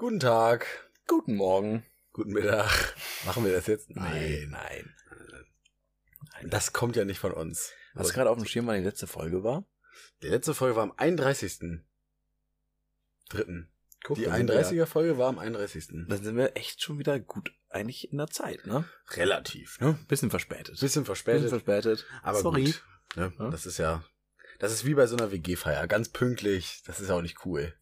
Guten Tag, Guten Morgen. guten Mittag. Machen wir das jetzt? Nein, nein. Das kommt ja nicht von uns. Hast du gerade auf dem Schirm, wann die letzte Folge war? Die letzte Folge war am 31. Dritten. Guck, Die dann sind wir 31er Folge war am 31. Ja, dann sind wir echt schon wieder gut eigentlich in der Zeit, ne? Relativ, ne? Bisschen verspätet. Bisschen verspätet, Bisschen verspätet. aber Sorry. gut. Ne? Ja. Das ist ja, das ist wie bei so einer WG-Feier. Ganz pünktlich. Das ist ja auch nicht cool.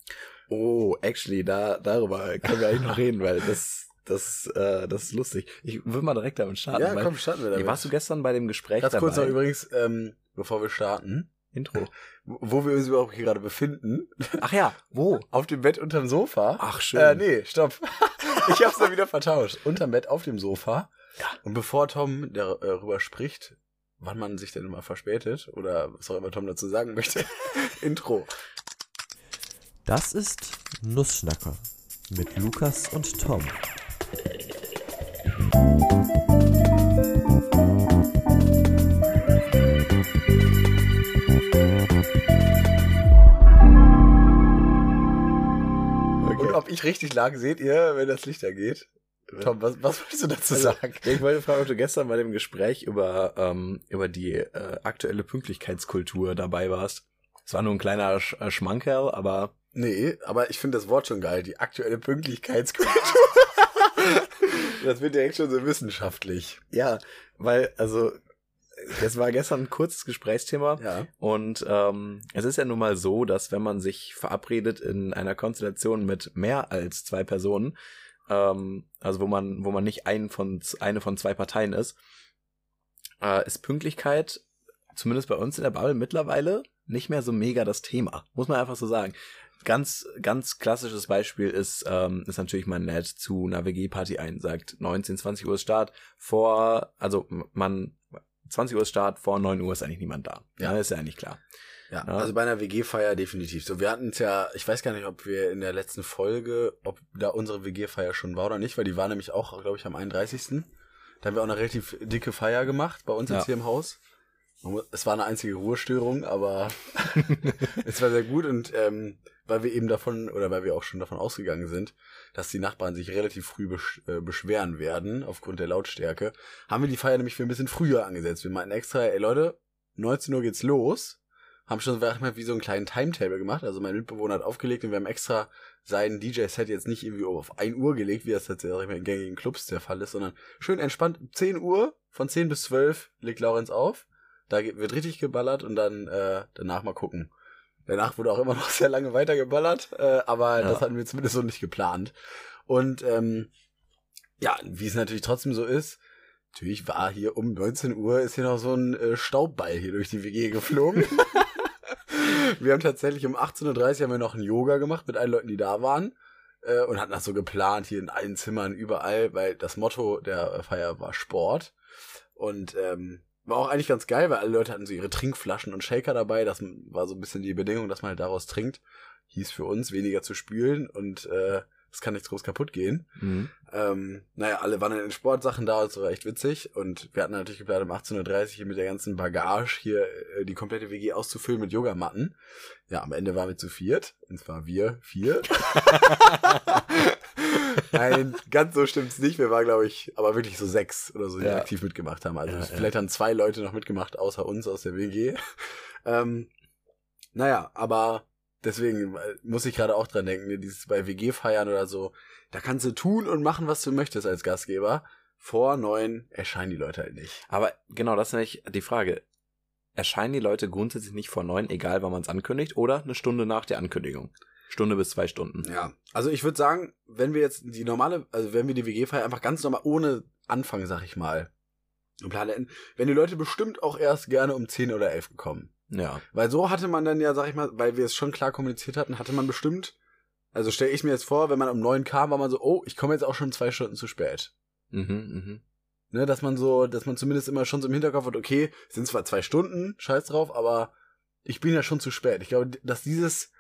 Oh, actually, da, darüber können wir eigentlich noch reden, weil das, das, äh, das ist lustig. Ich will mal direkt damit starten. ja, komm, starten wir damit. warst du gestern bei dem Gespräch Ganz dabei? kurz noch übrigens, ähm, bevor wir starten, Intro. wo wir uns überhaupt hier gerade befinden. Ach ja, wo? Auf dem Bett unterm Sofa. Ach, schön. Äh, nee, stopp. ich hab's dann wieder vertauscht. Unterm Bett auf dem Sofa. Ja. Und bevor Tom darüber spricht, wann man sich denn immer verspätet oder was auch immer Tom dazu sagen möchte, Intro. Das ist Nussschnacker mit Lukas und Tom. Und ob ich richtig lag, seht ihr, wenn das Licht angeht. Tom, was, was wolltest du dazu Also, sagen? Ich wollte fragen, ob du gestern bei dem Gespräch über, ähm, über die äh, aktuelle Pünktlichkeitskultur dabei warst. Es war nur ein kleiner Sch äh, Schmankerl, aber Nee, aber ich finde das Wort schon geil, die aktuelle Pünktlichkeitskultur. das wird direkt schon so wissenschaftlich. ja, weil, also, das war gestern ein kurzes Gesprächsthema. Ja. Und ähm, es ist ja nun mal so, dass wenn man sich verabredet in einer Konstellation mit mehr als zwei Personen, ähm, also wo man, wo man nicht ein von, eine von zwei Parteien ist, äh, ist Pünktlichkeit, zumindest bei uns in der Bubble mittlerweile, nicht mehr so mega das Thema. Muss man einfach so sagen. Ganz, ganz klassisches Beispiel ist, ähm, ist natürlich man lädt zu einer WG-Party ein, sagt 19, 20 Uhr ist Start, vor, also man, 20 Uhr ist Start, vor 9 Uhr ist eigentlich niemand da. Ja. Ja, ist ja eigentlich klar. Ja, Ja. also bei einer WG-Feier definitiv so. Wir hatten es ja, ich weiß gar nicht, ob wir in der letzten Folge, ob da unsere WG-Feier schon war oder nicht, weil die war nämlich auch, glaube ich, am 31. Da haben wir auch eine relativ dicke Feier gemacht bei uns Ja. jetzt hier im Haus. Es war eine einzige Ruhestörung, aber es war sehr gut und ähm, weil wir eben davon, oder weil wir auch schon davon ausgegangen sind, dass die Nachbarn sich relativ früh besch äh, beschweren werden aufgrund der Lautstärke, haben wir die Feier nämlich für ein bisschen früher angesetzt. Wir meinten extra, ey Leute, 19 Uhr geht's los haben schon mal, wie so einen kleinen Timetable gemacht. Also mein Mitbewohner hat aufgelegt und wir haben extra sein DJ-Set jetzt nicht irgendwie auf 1 Uhr gelegt, wie das jetzt sag ich mal, in gängigen Clubs der Fall ist, sondern schön entspannt. 10 Uhr, von 10 bis 12 legt Laurenz auf. Da wird richtig geballert und dann äh, danach mal gucken. Danach wurde auch immer noch sehr lange weiter geballert, äh, aber Ja. das hatten wir zumindest so nicht geplant. Und ähm, ja, wie es natürlich trotzdem so ist, natürlich war hier um 19 Uhr ist hier noch so ein äh, Staubball hier durch die WG geflogen. wir haben tatsächlich um 18.30 Uhr haben wir noch ein Yoga gemacht mit allen Leuten, die da waren. Äh, und hatten das so geplant, hier in allen Zimmern, überall, weil das Motto der Feier war Sport. Und ähm, war auch eigentlich ganz geil, weil alle Leute hatten so ihre Trinkflaschen und Shaker dabei. Das war so ein bisschen die Bedingung, dass man halt daraus trinkt. Hieß für uns, weniger zu spülen und äh, es kann nichts groß kaputt gehen. Mhm. Ähm, naja, alle waren in Sportsachen da, das war echt witzig. Und wir hatten natürlich geplant, um 18.30 Uhr hier mit der ganzen Bagage hier äh, die komplette WG auszufüllen mit Yogamatten. Ja, am Ende waren wir zu viert. Und zwar wir vier. Nein, ganz so stimmt's nicht. Wir waren, glaube ich, aber wirklich so sechs oder so, die Ja. aktiv mitgemacht haben. Also Ja, vielleicht haben zwei Leute noch mitgemacht, außer uns aus der WG. Ähm, naja, aber deswegen äh, muss ich gerade auch dran denken, ne, dieses bei WG-Feiern oder so, da kannst du tun und machen, was du möchtest als Gastgeber. Vor neun erscheinen die Leute halt nicht. Aber genau, das ist nämlich die Frage. Erscheinen die Leute grundsätzlich nicht vor neun, egal wann man es ankündigt, oder eine Stunde nach der Ankündigung? Stunde bis zwei Stunden. Ja, also ich würde sagen, wenn wir jetzt die normale, also wenn wir die WG-Feier einfach ganz normal ohne Anfang, sag ich mal, im Plan hätten, wenn die Leute bestimmt auch erst gerne um 10 oder 11 gekommen. Ja. Weil so hatte man dann ja, sag ich mal, weil wir es schon klar kommuniziert hatten, hatte man bestimmt, also stelle ich mir jetzt vor, wenn man um 9 kam, war man so, oh, ich komme jetzt auch schon zwei Stunden zu spät. Mhm, mhm. Ne, dass man so, dass man zumindest immer schon so im Hinterkopf hat, okay, es sind zwar zwei Stunden, scheiß drauf, aber ich bin ja schon zu spät. Ich glaube, dass dieses,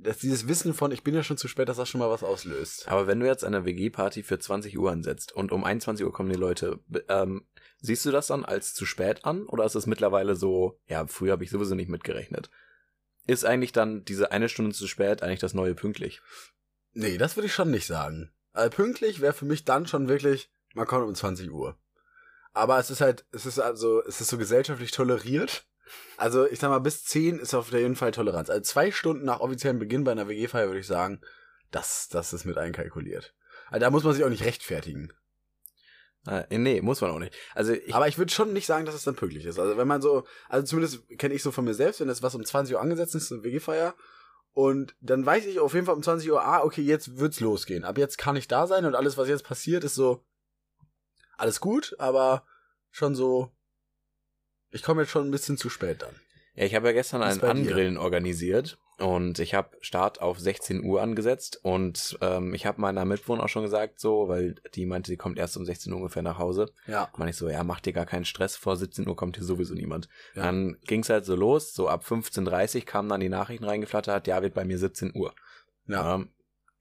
dass dieses Wissen von, ich bin ja schon zu spät, dass das schon mal was auslöst. Aber wenn du jetzt eine WG-Party für 20 Uhr ansetzt und um 21 Uhr kommen die Leute, ähm, siehst du das dann als zu spät an oder ist es mittlerweile so, ja, früher habe ich sowieso nicht mitgerechnet? Ist eigentlich dann diese eine Stunde zu spät eigentlich das neue pünktlich? Nee, das würde ich schon nicht sagen. Also pünktlich wäre für mich dann schon wirklich, man kommt um 20 Uhr. Aber es ist halt, es ist also, es ist so gesellschaftlich toleriert. Also ich sag mal, bis 10 ist auf jeden Fall Toleranz. Also zwei Stunden nach offiziellem Beginn bei einer WG-Feier würde ich sagen, das, das ist mit einkalkuliert. Also da muss man sich auch nicht rechtfertigen. Äh, nee, muss man auch nicht. Also ich, Aber ich würde schon nicht sagen, dass es dann pünktlich ist. Also wenn man so, also zumindest kenne ich so von mir selbst, wenn das was um 20 Uhr angesetzt ist, eine WG-Feier, und dann weiß ich auf jeden Fall um 20 Uhr, ah, okay, jetzt wird's losgehen. Ab jetzt kann ich da sein und alles, was jetzt passiert, ist so, alles gut, aber schon so, ich komme jetzt schon ein bisschen zu spät dann. Ja, ich habe ja gestern ein bei dir? Angrillen organisiert und ich habe Start auf 16 Uhr angesetzt und ähm, ich habe meiner Mitwohnerin auch schon gesagt, so, weil die meinte, sie kommt erst um 16 Uhr ungefähr nach Hause. Ja. Meine ich so, ja, mach dir gar keinen Stress, vor 17 Uhr kommt hier sowieso niemand. Ja. Dann ging's halt so los, so ab 15.30 Uhr kamen dann die Nachrichten reingeflattert, ja, wird bei mir 17 Uhr. Ja. Ähm,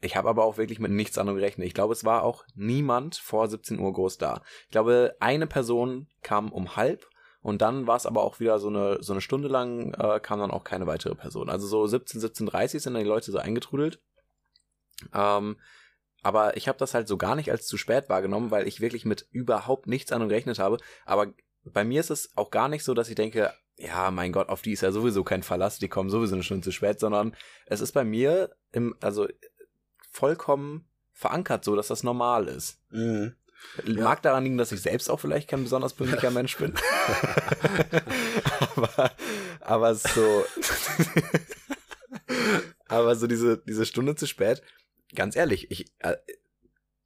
ich habe aber auch wirklich mit nichts anderem gerechnet. Ich glaube, es war auch niemand vor 17 Uhr groß da. Ich glaube, eine Person kam um halb und dann war es aber auch wieder so eine, so eine Stunde lang, äh, kam dann auch keine weitere Person. Also so 17, 17.30 sind dann die Leute so eingetrudelt. Ähm, aber ich habe das halt so gar nicht als zu spät wahrgenommen, weil ich wirklich mit überhaupt nichts anderem gerechnet habe. Aber bei mir ist es auch gar nicht so, dass ich denke, ja, mein Gott, auf die ist ja sowieso kein Verlass, die kommen sowieso eine Stunde zu spät, sondern es ist bei mir im, also vollkommen verankert so, dass das normal ist. Mhm. Mag daran liegen, dass ich selbst auch vielleicht kein besonders pünktlicher Mensch bin. aber, aber so, aber so diese, diese Stunde zu spät, ganz ehrlich, ich, äh,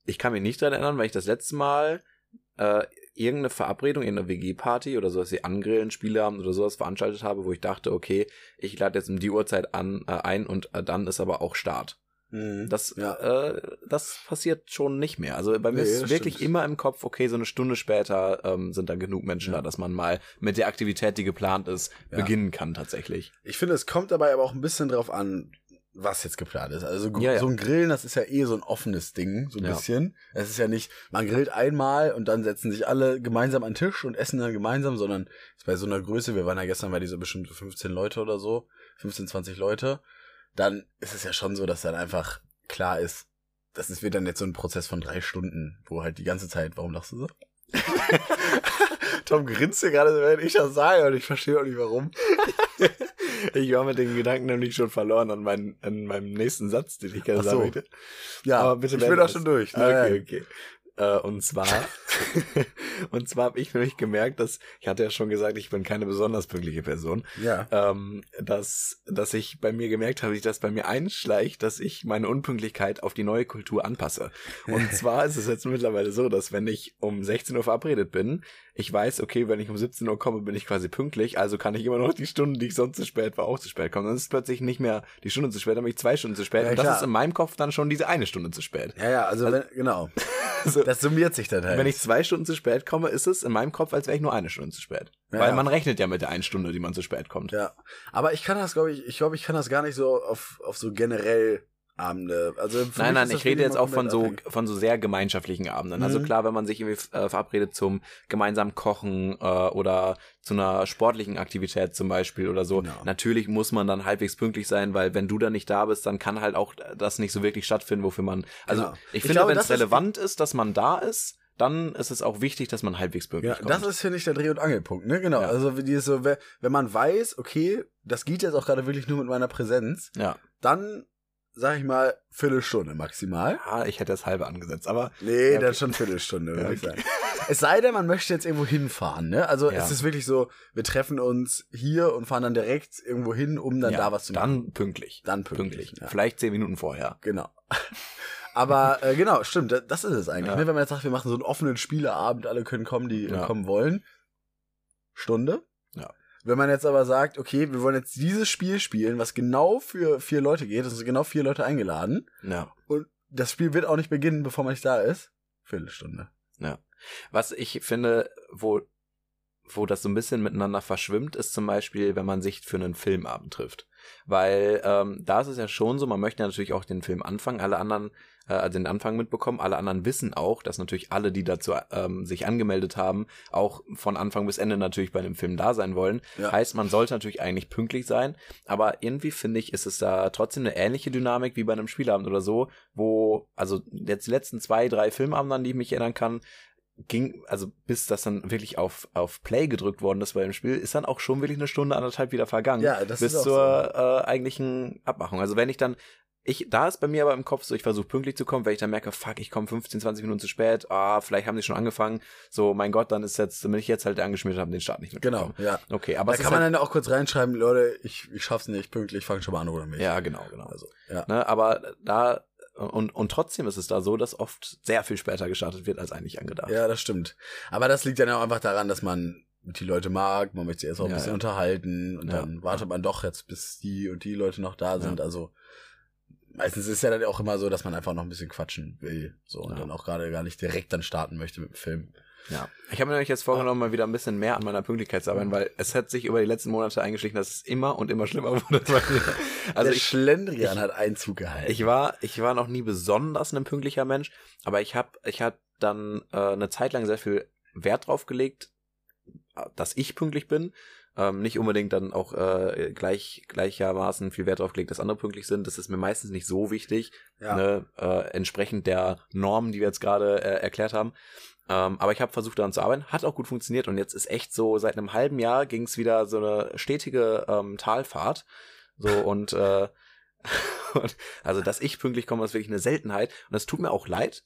ich kann mich nicht daran erinnern, weil ich das letzte Mal äh, irgendeine Verabredung, irgendeine WG-Party oder so, dass sie Angrillen, Spieleabend oder sowas veranstaltet habe, wo ich dachte, okay, ich lade jetzt um die Uhrzeit an, äh, ein und äh, dann ist aber auch Start. Mhm. Das, Ja. äh, das passiert schon nicht mehr. Also bei mir Nee, ist wirklich stimmt. immer im Kopf, okay, so eine Stunde später ähm, sind da genug Menschen Ja. da, dass man mal mit der Aktivität, die geplant ist, Ja. beginnen kann tatsächlich. Ich finde, es kommt dabei aber auch ein bisschen drauf an, was jetzt geplant ist. Also Ja, so ein Grillen, das ist ja eh so ein offenes Ding, so ein Ja. bisschen. Es ist ja nicht, man grillt einmal und dann setzen sich alle gemeinsam an den Tisch und essen dann gemeinsam, sondern ist bei so einer Größe, wir waren ja gestern bei dieser bestimmt so 15 Leute oder so, 15, 20 Leute, dann ist es ja schon so, dass dann einfach klar ist, das ist, wird dann jetzt so ein Prozess von drei Stunden, wo halt die ganze Zeit, warum lachst du so? Tom grinst hier gerade, während ich das sage und ich verstehe auch nicht warum. Ich war mit den Gedanken nämlich schon verloren an, meinen, an meinem nächsten Satz, den ich gerne Ach so. sagen möchte. Ja, Aber bitte ich bin auch schon durch. Okay, Nein, okay. Äh, und zwar, und zwar habe ich nämlich gemerkt, dass, ich hatte ja schon gesagt, ich bin keine besonders pünktliche Person, Ja. ähm, dass, dass ich bei mir gemerkt habe, dass bei mir einschleicht, dass ich meine Unpünktlichkeit auf die neue Kultur anpasse. Und zwar ist es jetzt mittlerweile so, dass wenn ich um 16 Uhr verabredet bin, ich weiß, okay, wenn ich um 17 Uhr komme, bin ich quasi pünktlich, also kann ich immer noch die Stunde, die ich sonst zu spät war, auch zu spät kommen. Dann ist es plötzlich nicht mehr die Stunde zu spät, dann bin ich zwei Stunden zu spät. Ja, und das ist in meinem Kopf dann schon diese eine Stunde zu spät. Ja, ja, also, wenn, genau. Also, Das summiert sich dann halt. wenn ich zwei Stunden zu spät komme, ist es in meinem Kopf, als wäre ich nur eine Stunde zu spät. Ja, Weil man rechnet ja mit der einen Stunde, die man zu spät kommt. ja. Aber ich kann das, glaube ich, ich glaube, ich kann das gar nicht so auf, auf so generell Abende. Also Nein, nein, ich rede jetzt auch von so, abhängig. von so sehr gemeinschaftlichen Abenden. Also Mhm. klar, wenn man sich irgendwie äh, verabredet zum gemeinsamen Kochen äh, oder zu einer sportlichen Aktivität zum Beispiel oder so. Genau. Natürlich muss man dann halbwegs pünktlich sein, weil wenn du da nicht da bist, dann kann halt auch das nicht so wirklich stattfinden, wofür man. Also Genau. ich Ich finde, wenn es relevant ist, dass man da ist, dann ist es auch wichtig, dass man halbwegs pünktlich Ja, kommt. das ist, finde ich, der Dreh- und Angelpunkt, ne? Genau. Ja. Also, dieses so, we- wenn man weiß, okay, das geht jetzt auch gerade wirklich nur mit meiner Präsenz, ja. dann, sag ich mal, Viertelstunde maximal. ja, ich hätte das halbe angesetzt, aber Nee, Ja, okay. das ist schon Viertelstunde, würde Ja, ich okay. sagen. Es sei denn, man möchte jetzt irgendwo hinfahren, ne? Also, Ja. es ist wirklich so, wir treffen uns hier und fahren dann direkt irgendwo hin, um dann ja, da was zu machen. dann pünktlich. Dann pünktlich. Pünktlich. Vielleicht zehn Minuten vorher. Genau. Aber äh, genau, stimmt, das, das ist es eigentlich. Ne? Wenn man jetzt sagt, wir machen so einen offenen Spieleabend, alle können kommen, die kommen wollen. Stunde. Ja. Wenn man jetzt aber sagt, okay, wir wollen jetzt dieses Spiel spielen, was genau für vier Leute geht, es sind genau vier Leute eingeladen Ja. und das Spiel wird auch nicht beginnen, bevor man nicht da ist. Viertelstunde. Was ich finde, wo wo das so ein bisschen miteinander verschwimmt, ist zum Beispiel, wenn man sich für einen Filmabend trifft. Weil ähm, da ist es ja schon so, man möchte natürlich auch den Film anfangen, alle anderen, äh, also den Anfang mitbekommen, alle anderen wissen auch, dass natürlich alle, die dazu ähm, sich angemeldet haben, auch von Anfang bis Ende natürlich bei dem Film da sein wollen. Ja. Heißt, man sollte natürlich eigentlich pünktlich sein, aber irgendwie finde ich, ist es da trotzdem eine ähnliche Dynamik wie bei einem Spielabend oder so, wo, also jetzt die letzten zwei, drei Filmabend, an die ich mich erinnern kann, ging, also bis das dann wirklich auf, auf Play gedrückt worden ist bei dem Spiel, ist dann auch schon wirklich eine Stunde, anderthalb wieder vergangen. Ja, das bis ist auch zur äh, eigentlichen Abmachung. Also wenn ich dann, ich, da ist bei mir aber im Kopf so, ich versuche pünktlich zu kommen, wenn ich dann merke, fuck, ich komme 15, 20 Minuten zu spät, ah, vielleicht haben sie schon angefangen, so, mein Gott, dann ist jetzt, bin ich jetzt halt angeschmiert habe, den Start nicht Genau, mitbekommen. ja. Okay, aber da kann man halt, dann auch kurz reinschreiben, Leute, ich, ich schaff's nicht pünktlich, fang schon mal an ohne mich. ja, genau, genau. Also, ja. Ne, aber da, und, und trotzdem ist es da so, dass oft sehr viel später gestartet wird, als eigentlich angedacht. Ja, das stimmt. Aber das liegt dann auch einfach daran, dass man die Leute mag, man möchte sie erst auch ein Ja, bisschen ja. unterhalten und Ja. dann wartet man doch jetzt, bis die und die Leute noch da sind. Also meistens ist ja dann auch immer so, dass man einfach noch ein bisschen quatschen will. So und Ja. dann auch gerade gar nicht direkt dann starten möchte mit dem Film. Ja. Ich habe mir nämlich jetzt vorgenommen, mal wieder ein bisschen mehr an meiner Pünktlichkeit zu arbeiten, weil es hat sich über die letzten Monate eingeschlichen, dass es immer und immer schlimmer wurde. Also Der ich, Schlendrian hat Einzug gehalten. ich war, ich war noch nie besonders ein pünktlicher Mensch, aber ich habe, ich habe dann äh, eine Zeit lang sehr viel Wert drauf gelegt, dass ich pünktlich bin. Ähm, nicht unbedingt dann auch äh, gleich gleichermaßen viel Wert drauf gelegt, dass andere pünktlich sind. Das ist mir meistens nicht so wichtig, ja. ne, äh, entsprechend der Normen, die wir jetzt gerade äh, erklärt haben. Ähm, aber ich habe versucht daran zu arbeiten, hat auch gut funktioniert und jetzt ist echt so, seit einem halben Jahr ging es wieder so eine stetige ähm, Talfahrt. So und, äh, und also dass ich pünktlich komme, ist wirklich eine Seltenheit und das tut mir auch leid.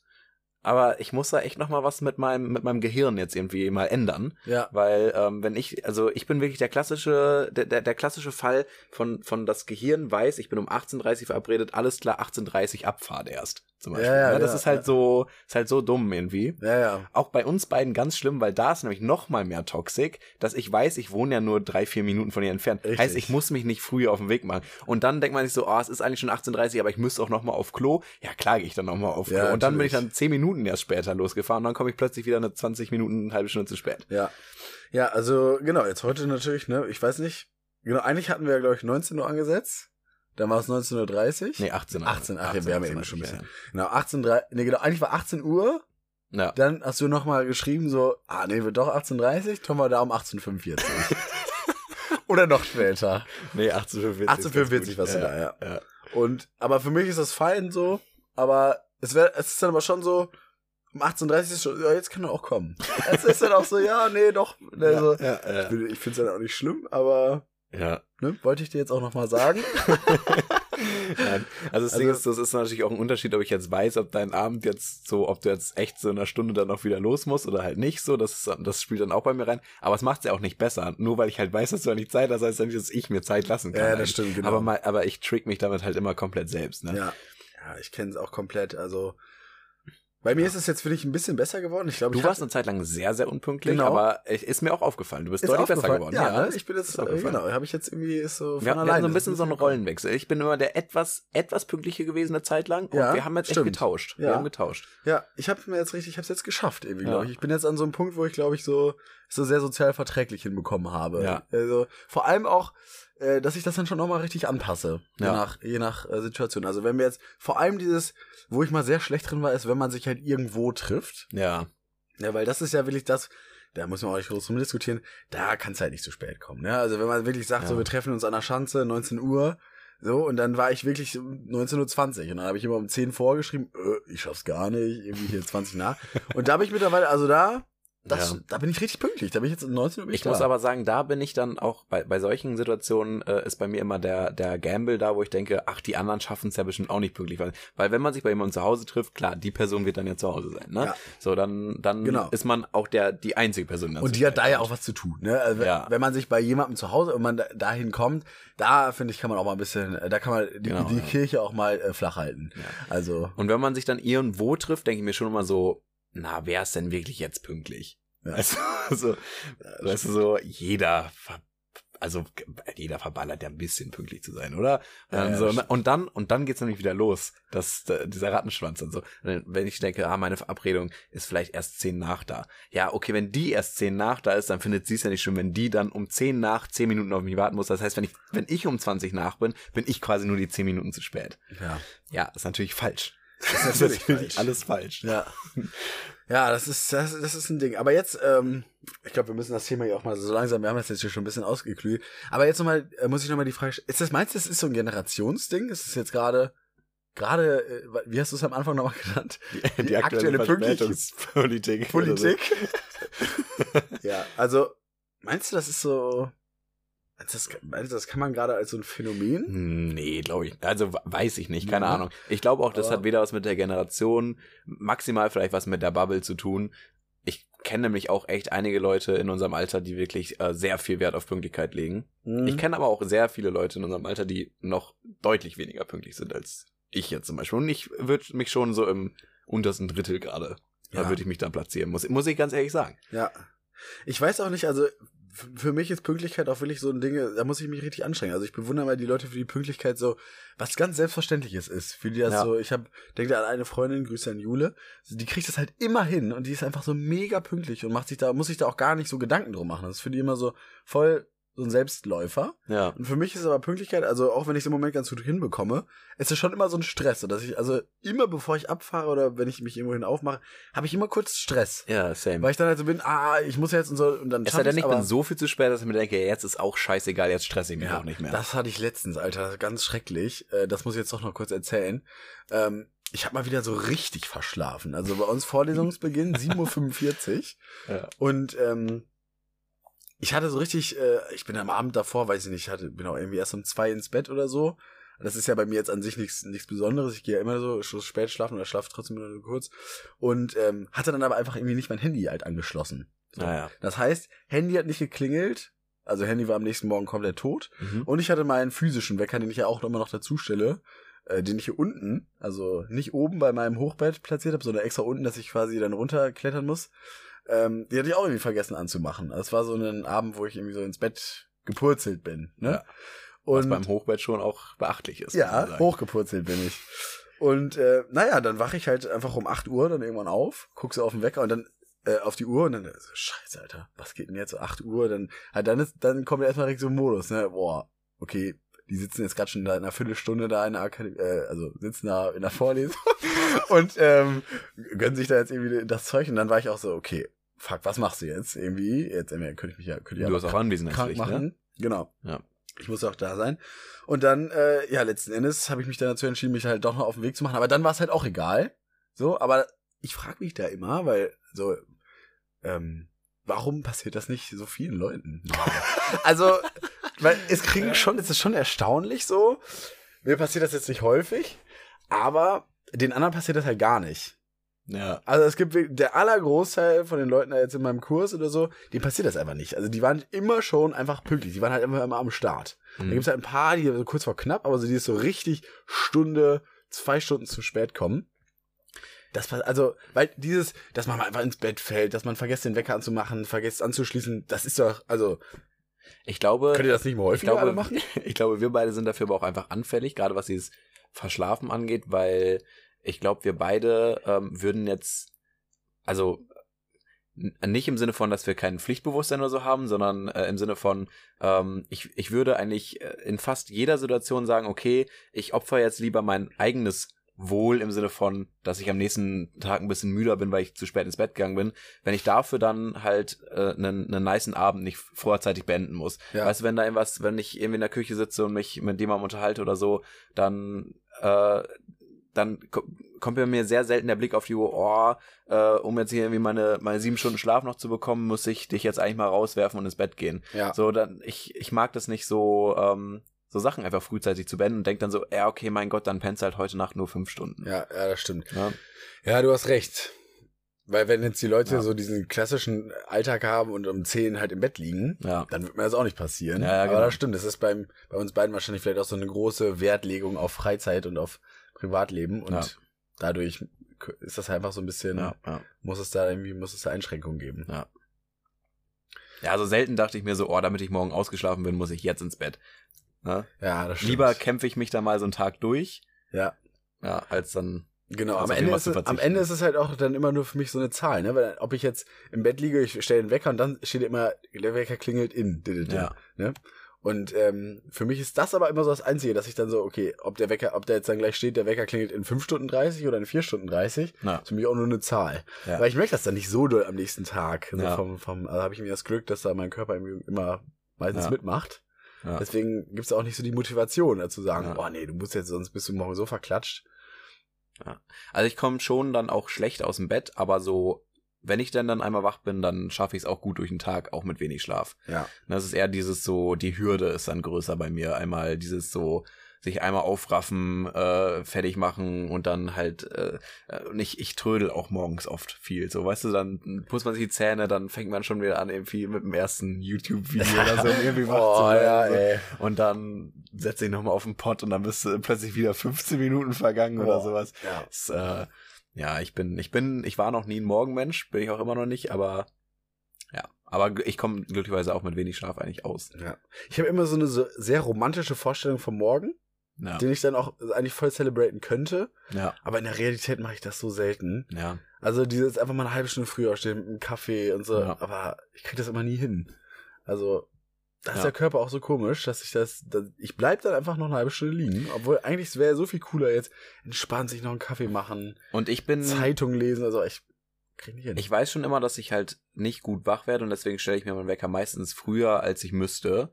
Aber ich muss da echt noch mal was mit meinem mit meinem Gehirn jetzt irgendwie mal ändern, ja. weil ähm, wenn ich also ich bin wirklich der klassische der, der, der klassische Fall von von das Gehirn weiß, ich bin um 18:30 Uhr verabredet, alles klar 18:30 Abfahrt erst zum Beispiel. Ja, ja, ne? Das ja, ist halt ja. so ist halt so dumm irgendwie. Ja, ja. Auch bei uns beiden ganz schlimm, weil da ist nämlich noch mal mehr Toxik, dass ich weiß, ich wohne ja nur drei, vier Minuten von ihr entfernt. Richtig. Heißt, ich muss mich nicht früher auf den Weg machen. Und dann denkt man sich so, oh, es ist eigentlich schon 18.30 aber ich müsste auch noch mal auf Klo. Ja, klar gehe ich dann noch mal auf Klo. Ja, und dann bin ich dann zehn Minuten erst später losgefahren und dann komme ich plötzlich wieder eine 20 Minuten, eine halbe Stunde zu spät. Ja. Ja, also genau, jetzt heute natürlich, ne, ich weiß nicht. Genau, eigentlich hatten wir glaube ich, 19 Uhr angesetzt. Dann war es 19.30 Uhr. Nee, 18. 18, ach, ja, wir haben ja eben 18, schon ein bisschen. ja. Genau, 18.30 nee, genau, eigentlich war 18 Uhr. Ja. Dann hast du nochmal geschrieben so, ah, nee, wird doch 18.30 Tom war da um 18.45 Oder noch später. Nee, 1845. 1845 warst du da, ja. ja. Und, aber für mich ist das fein so, aber es wäre, es ist dann aber schon so, um 18.30 ist schon, ja, jetzt kann er auch kommen. Es ist dann auch so, ja, nee, doch. Also, ja, ja, ich bin- ich finde es dann auch nicht schlimm, aber, ja. ne, wollte ich dir jetzt auch nochmal sagen. Nein. Also das Also- Ding ist, das ist natürlich auch ein Unterschied, ob ich jetzt weiß, ob dein Abend jetzt so, ob du jetzt echt so in einer Stunde dann auch wieder los musst oder halt nicht so. Das, ist, das spielt dann auch bei mir rein. Aber es macht es ja auch nicht besser. Nur weil ich halt weiß, dass du ja nicht Zeit hast, heißt ja nicht, dass ich mir Zeit lassen kann. Ja, das stimmt, genau. Aber, mal, aber ich trick mich damit halt immer komplett selbst. Ne? Ja. Ja, ich kenne es auch komplett, also, bei mir ist es jetzt wirklich ein bisschen besser geworden. Ich glaube, Du ich warst hab- eine Zeit lang sehr, sehr unpünktlich, Genau. aber es ist mir auch aufgefallen. Du bist ist deutlich besser geworden. Ja, ne? das ich bin jetzt, äh, genau, habe ich jetzt irgendwie ist so von Wir, wir alleine. haben so ein bisschen so einen. Rollenwechsel. Ich bin immer der etwas, etwas pünktliche gewesen eine Zeit lang und Ja, wir haben jetzt stimmt. echt getauscht. Wir Ja. haben getauscht. Ja, ich habe mir jetzt richtig, ich habe es jetzt geschafft irgendwie, Ja. glaube ich. Ich bin jetzt an so einem Punkt, wo ich glaube ich so so sehr sozial verträglich hinbekommen habe. Ja. Also vor allem auch, äh, dass ich das dann schon nochmal richtig anpasse, je Ja. nach je nach äh, Situation. Also wenn wir jetzt vor allem dieses, wo ich mal sehr schlecht drin war, ist, wenn man sich halt irgendwo trifft. Ja. Ja, weil das ist ja wirklich das. Da muss man auch nicht groß drum diskutieren. Da kann es halt nicht zu spät kommen. Ne? Also wenn man wirklich sagt, Ja. so wir treffen uns an der Schanze 19 Uhr, so und dann war ich wirklich um 19.20 Uhr und dann habe ich immer um 10 vorgeschrieben, äh, ich schaff's gar nicht, irgendwie hier 20 nach. Und da bin ich mittlerweile, also da, das, Ja. da bin ich richtig pünktlich. Da bin ich jetzt um 19 Uhr. Ich da. muss aber sagen, da bin ich dann auch, bei, bei solchen Situationen äh, ist bei mir immer der, der Gamble da, wo ich denke, ach, die anderen schaffen es ja bestimmt auch nicht pünktlich. Weil, weil wenn man sich bei jemandem zu Hause trifft, klar, die Person wird dann ja zu Hause sein. Ne? Ja. So, dann, dann Genau. ist man auch der die einzige Person. Und die hat da ja auch was zu tun. Ne? Also wenn- Ja. Wenn man sich bei jemandem zu Hause und man da, dahin kommt, da finde ich, kann man auch mal ein bisschen, da kann man die, Genau, die ja. Kirche auch mal äh, flach halten. Also, Und wenn man sich dann irgendwo trifft, denke ich mir schon immer so, na, wer ist denn wirklich jetzt pünktlich? Also, so, weißt du, so, jeder, also jeder verballert ja ein bisschen pünktlich zu sein, oder? Ja, Ähm, so, stimmt. und dann, und dann geht's nämlich wieder los, dass äh, dieser Rattenschwanz und so. Wenn ich denke, ah, meine Verabredung ist vielleicht erst zehn nach da. Ja, okay, wenn die erst zehn nach da ist, dann findet sie es ja nicht schön, wenn die dann um zehn nach zehn Minuten auf mich warten muss. Das heißt, wenn ich, wenn ich um 20 nach bin, bin ich quasi nur die zehn Minuten zu spät. Ja. Ja, ist natürlich falsch. Das ist natürlich falsch. alles falsch. Ja. Ja, das ist, das, das ist ein Ding. Aber jetzt, ähm, ich glaube, wir müssen das Thema hier auch mal so langsam, wir haben das jetzt hier schon ein bisschen ausgeklügelt. Aber jetzt nochmal, äh, muss ich nochmal die Frage stellen, ist das, meinst du, das ist so ein Generationsding? Ist das jetzt gerade, gerade, äh, wie hast du es am Anfang nochmal genannt? Die, aktuelle, Verspätungspolitik. Politik? ja, also, meinst du, das ist so, das, meinst du, das kann man gerade als so ein Phänomen? Nee, glaube ich. Also we- weiß ich nicht, keine Ja. Ahnung. Ich glaube auch, das Aber- hat weder was mit der Generation, maximal vielleicht was mit der Bubble zu tun. Ich kenne nämlich auch echt einige Leute in unserem Alter, die wirklich äh, sehr viel Wert auf Pünktlichkeit legen. Mhm. Ich kenne aber auch sehr viele Leute in unserem Alter, die noch deutlich weniger pünktlich sind als ich jetzt zum Beispiel. Und ich würde mich schon so im untersten Drittel gerade, da Ja. würde ich mich dann platzieren, muss, muss ich ganz ehrlich sagen. Ja. Ich weiß auch nicht, also für mich ist Pünktlichkeit auch wirklich so ein Ding, da muss ich mich richtig anstrengen. Also ich bewundere mal die Leute für die Pünktlichkeit so, was ganz Selbstverständliches ist. Für die das Ja. so, ich habe, denke an eine Freundin, Grüße an Jule, die kriegt das halt immer hin und die ist einfach so mega pünktlich und macht sich da, muss sich da auch gar nicht so Gedanken drum machen. Das ist für die immer so voll so ein Selbstläufer. Ja. Und für mich ist aber Pünktlichkeit, also auch wenn ich es im Moment ganz gut hinbekomme, ist es schon immer so ein Stress. Dass ich, also immer bevor ich abfahre oder wenn ich mich irgendwohin aufmache, habe ich immer kurz Stress. Ja, same. Weil ich dann halt so bin, ah, ich muss jetzt und so, und dann es sei denn, ich aber bin so viel zu spät, dass ich mir denke, jetzt ist auch scheißegal, jetzt stresse ich mich ja, auch nicht mehr. Das hatte ich letztens, Alter, ganz schrecklich. Äh, Das muss ich jetzt doch noch kurz erzählen. Ähm, Ich habe mal wieder so richtig verschlafen. Also bei uns Vorlesungsbeginn 7.45 Uhr. Ja. Und ähm, ich hatte so richtig, äh, ich bin am Abend davor, weiß ich nicht, hatte, bin auch irgendwie erst um zwei ins Bett oder so. Das ist ja bei mir jetzt an sich nichts nichts Besonderes. Ich gehe ja immer so spät schlafen oder schlafe trotzdem nur kurz. Und ähm, hatte dann aber einfach irgendwie nicht mein Handy halt angeschlossen. So. Naja. Das heißt, Handy hat nicht geklingelt. Also Handy war am nächsten Morgen komplett tot. Mhm. Und ich hatte meinen physischen Wecker, den ich ja auch immer noch dazu stelle, äh, den ich hier unten, also nicht oben bei meinem Hochbett platziert habe, sondern extra unten, dass ich quasi dann runterklettern muss. Ähm, die hatte ich auch irgendwie vergessen anzumachen. Es war so ein Abend, wo ich irgendwie so ins Bett gepurzelt bin. Ne? Ja. Was Und beim Hochbett schon auch beachtlich ist. ja, hochgepurzelt bin ich. Und äh, naja, dann wache ich halt einfach um 8 Uhr dann irgendwann auf, guck so auf den Wecker und dann äh, auf die Uhr und dann so, scheiße, Alter, was geht denn jetzt so 8 Uhr? Dann, halt, dann ist, dann kommt erstmal direkt so ein Modus, ne? Boah, okay, die sitzen jetzt gerade schon da in einer Viertelstunde da in der Akademie, äh, also sitzen da in der Vorlesung und ähm, gönnen sich da jetzt irgendwie das Zeug und dann war ich auch so, okay, fuck, was machst du jetzt? Irgendwie, jetzt äh, könnte ich mich ja, könnte ich Du ja hast auch Anwesenheitspflicht, machen. ne? Genau. Ja. Ich muss auch da sein. Und dann, äh, ja, letzten Endes habe ich mich dann dazu entschieden, mich halt doch noch auf den Weg zu machen. Aber dann war es halt auch egal. So, aber ich frage mich da immer, weil so, ähm, warum passiert das nicht so vielen Leuten? also, weil es kriegen schon, es ist schon erstaunlich so. Mir passiert das jetzt nicht häufig, aber den anderen passiert das halt gar nicht. Ja. Also es gibt der allergroßteil von den Leuten da jetzt in meinem Kurs oder so, denen passiert das einfach nicht. Also die waren immer schon einfach pünktlich, die waren halt immer, immer am Start. Da Mhm. gibt's halt ein paar, die so kurz vor knapp, aber so die ist so richtig Stunde, zwei Stunden zu spät kommen. Das war, also, weil dieses, dass man mal einfach ins Bett fällt, dass man vergisst, den Wecker anzumachen, vergisst anzuschließen, das ist doch, also, Ich glaube, könnt ihr das nicht mehr ich häufiger alle glaube, machen? ich glaube, wir beide sind dafür aber auch einfach anfällig, gerade was dieses Verschlafen angeht, weil ich glaube, wir beide ähm, würden jetzt, also nicht im Sinne von, dass wir kein Pflichtbewusstsein oder so haben, sondern äh, im Sinne von, ähm, ich, ich würde eigentlich äh, in fast jeder Situation sagen, okay, ich opfer jetzt lieber mein eigenes Wohl im Sinne von, dass ich am nächsten Tag ein bisschen müder bin, weil ich zu spät ins Bett gegangen bin, wenn ich dafür dann halt äh, einen, einen niceen Abend nicht vorzeitig beenden muss. Ja. Weißt du, wenn da irgendwas, wenn ich irgendwie in der Küche sitze und mich mit jemandem unterhalte oder so, dann, äh, dann ko kommt bei mir sehr selten der Blick auf die Uhr, oh, äh, um jetzt hier irgendwie meine, meine sieben Stunden Schlaf noch zu bekommen, muss ich dich jetzt eigentlich mal rauswerfen und ins Bett gehen. Ja. So, dann, ich, ich mag das nicht so, ähm, so Sachen einfach frühzeitig zu beenden und denk dann so, ja, okay, mein Gott, dann pennst halt heute Nacht nur fünf Stunden. Ja, ja, das stimmt. Ja. Ja, du hast recht. Weil wenn jetzt die Leute Ja. so diesen klassischen Alltag haben und um 10 halt im Bett liegen, Ja. dann wird mir das auch nicht passieren. Ja, ja, Aber genau. das stimmt, das ist beim, bei uns beiden wahrscheinlich vielleicht auch so eine große Wertlegung auf Freizeit und auf Privatleben und Ja. dadurch ist das einfach so ein bisschen, Ja, ja. muss es da irgendwie, muss es da Einschränkungen geben. Ja. Ja, also selten dachte ich mir so, oh, damit ich morgen ausgeschlafen bin, muss ich jetzt ins Bett. Ne? Ja, das stimmt. Lieber kämpfe ich mich da mal so einen Tag durch, Ja. ja, als dann. Genau, Also am Ende, es, am. Ende ist es halt auch dann immer nur für mich so eine Zahl, ne? Weil ob ich jetzt im Bett liege, ich stelle den Wecker und dann steht immer, der Wecker klingelt in. Ja. Ne? Und ähm, für mich ist das aber immer so das Einzige, dass ich dann so, okay, ob der Wecker, ob der jetzt dann gleich steht, der Wecker klingelt in 5 Stunden 30 oder in 4 Stunden 30, Ja. ist für mich auch nur eine Zahl. Ja. Weil ich merke das dann nicht so doll am nächsten Tag. So Ja. vom, vom, also habe ich mir das Glück, dass da mein Körper immer meistens Ja. mitmacht. Ja. Deswegen gibt's auch nicht so die Motivation, dazu sagen, Ja. oh nee, du musst jetzt, sonst bist du morgen so verklatscht. Also ich komme schon dann auch schlecht aus dem Bett, aber so, wenn ich denn dann einmal wach bin, dann schaffe ich es auch gut durch den Tag, auch mit wenig Schlaf. Ja. Das ist eher dieses so, die Hürde ist dann größer bei mir. Einmal dieses so, sich einmal aufraffen, äh, fertig machen und dann halt, äh, äh, und ich, ich trödel auch morgens oft viel. So, weißt du, dann putzt man sich die Zähne, dann fängt man schon wieder an, irgendwie mit dem ersten YouTube-Video oder so irgendwie wach zu Oh, werden. ja, ey. Und dann setze ich nochmal auf den Pott und dann bist du plötzlich wieder 15 Minuten vergangen oder Boah. sowas. Ja. Das, äh, ja, ich bin, ich bin, ich war noch nie ein Morgenmensch, bin ich auch immer noch nicht, aber ja, aber ich komme glücklicherweise auch mit wenig Schlaf eigentlich aus. Ja. Ich habe immer so eine so sehr romantische Vorstellung vom Morgen, Ja, den ich dann auch eigentlich voll celebraten könnte. ja, Aber in der Realität mache ich das so selten. ja, Also dieses einfach mal eine halbe Stunde früher aufstehen mit einem Kaffee und so. Ja. Aber ich kriege das immer nie hin. Also da ist Ja. der Körper auch so komisch, dass ich das, dass ich bleib dann einfach noch eine halbe Stunde liegen. Obwohl eigentlich es wäre so viel cooler jetzt, entspannt sich noch einen Kaffee machen, Und ich bin, Zeitung lesen. Also ich krieg nicht hin. ich weiß schon immer, dass ich halt nicht gut wach werde und deswegen stelle ich mir meinen Wecker meistens früher, als ich müsste.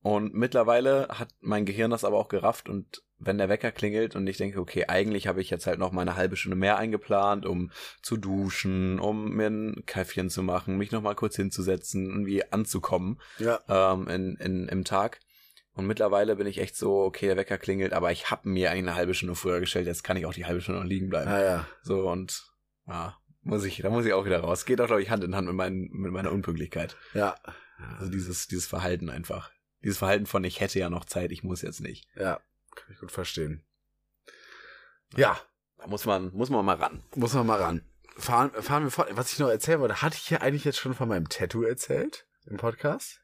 Und mittlerweile hat mein Gehirn das aber auch gerafft und wenn der Wecker klingelt und ich denke, okay, eigentlich habe ich jetzt halt noch mal eine halbe Stunde mehr eingeplant, um zu duschen, um mir ein Käffchen zu machen, mich noch mal kurz hinzusetzen, irgendwie anzukommen ja. ähm, in, in, im Tag. Und mittlerweile bin ich echt so, okay, der Wecker klingelt, aber ich habe mir eigentlich eine halbe Stunde früher gestellt, jetzt kann ich auch die halbe Stunde noch liegen bleiben. Ah, ja. So und ja, muss ich, da muss ich auch wieder raus. Geht auch, glaube ich, Hand in Hand mit, meinen, mit meiner Unpünktlichkeit. Ja. Also dieses, dieses Verhalten einfach. Dieses Verhalten von ich hätte ja noch Zeit, ich muss jetzt nicht. Ja. Kann ich gut verstehen. Ja. Da muss man, muss man mal ran. Muss man mal ran. Fahren, fahren wir fort. Was ich noch erzählen wollte, hatte ich hier eigentlich jetzt schon von meinem Tattoo erzählt? Im Podcast?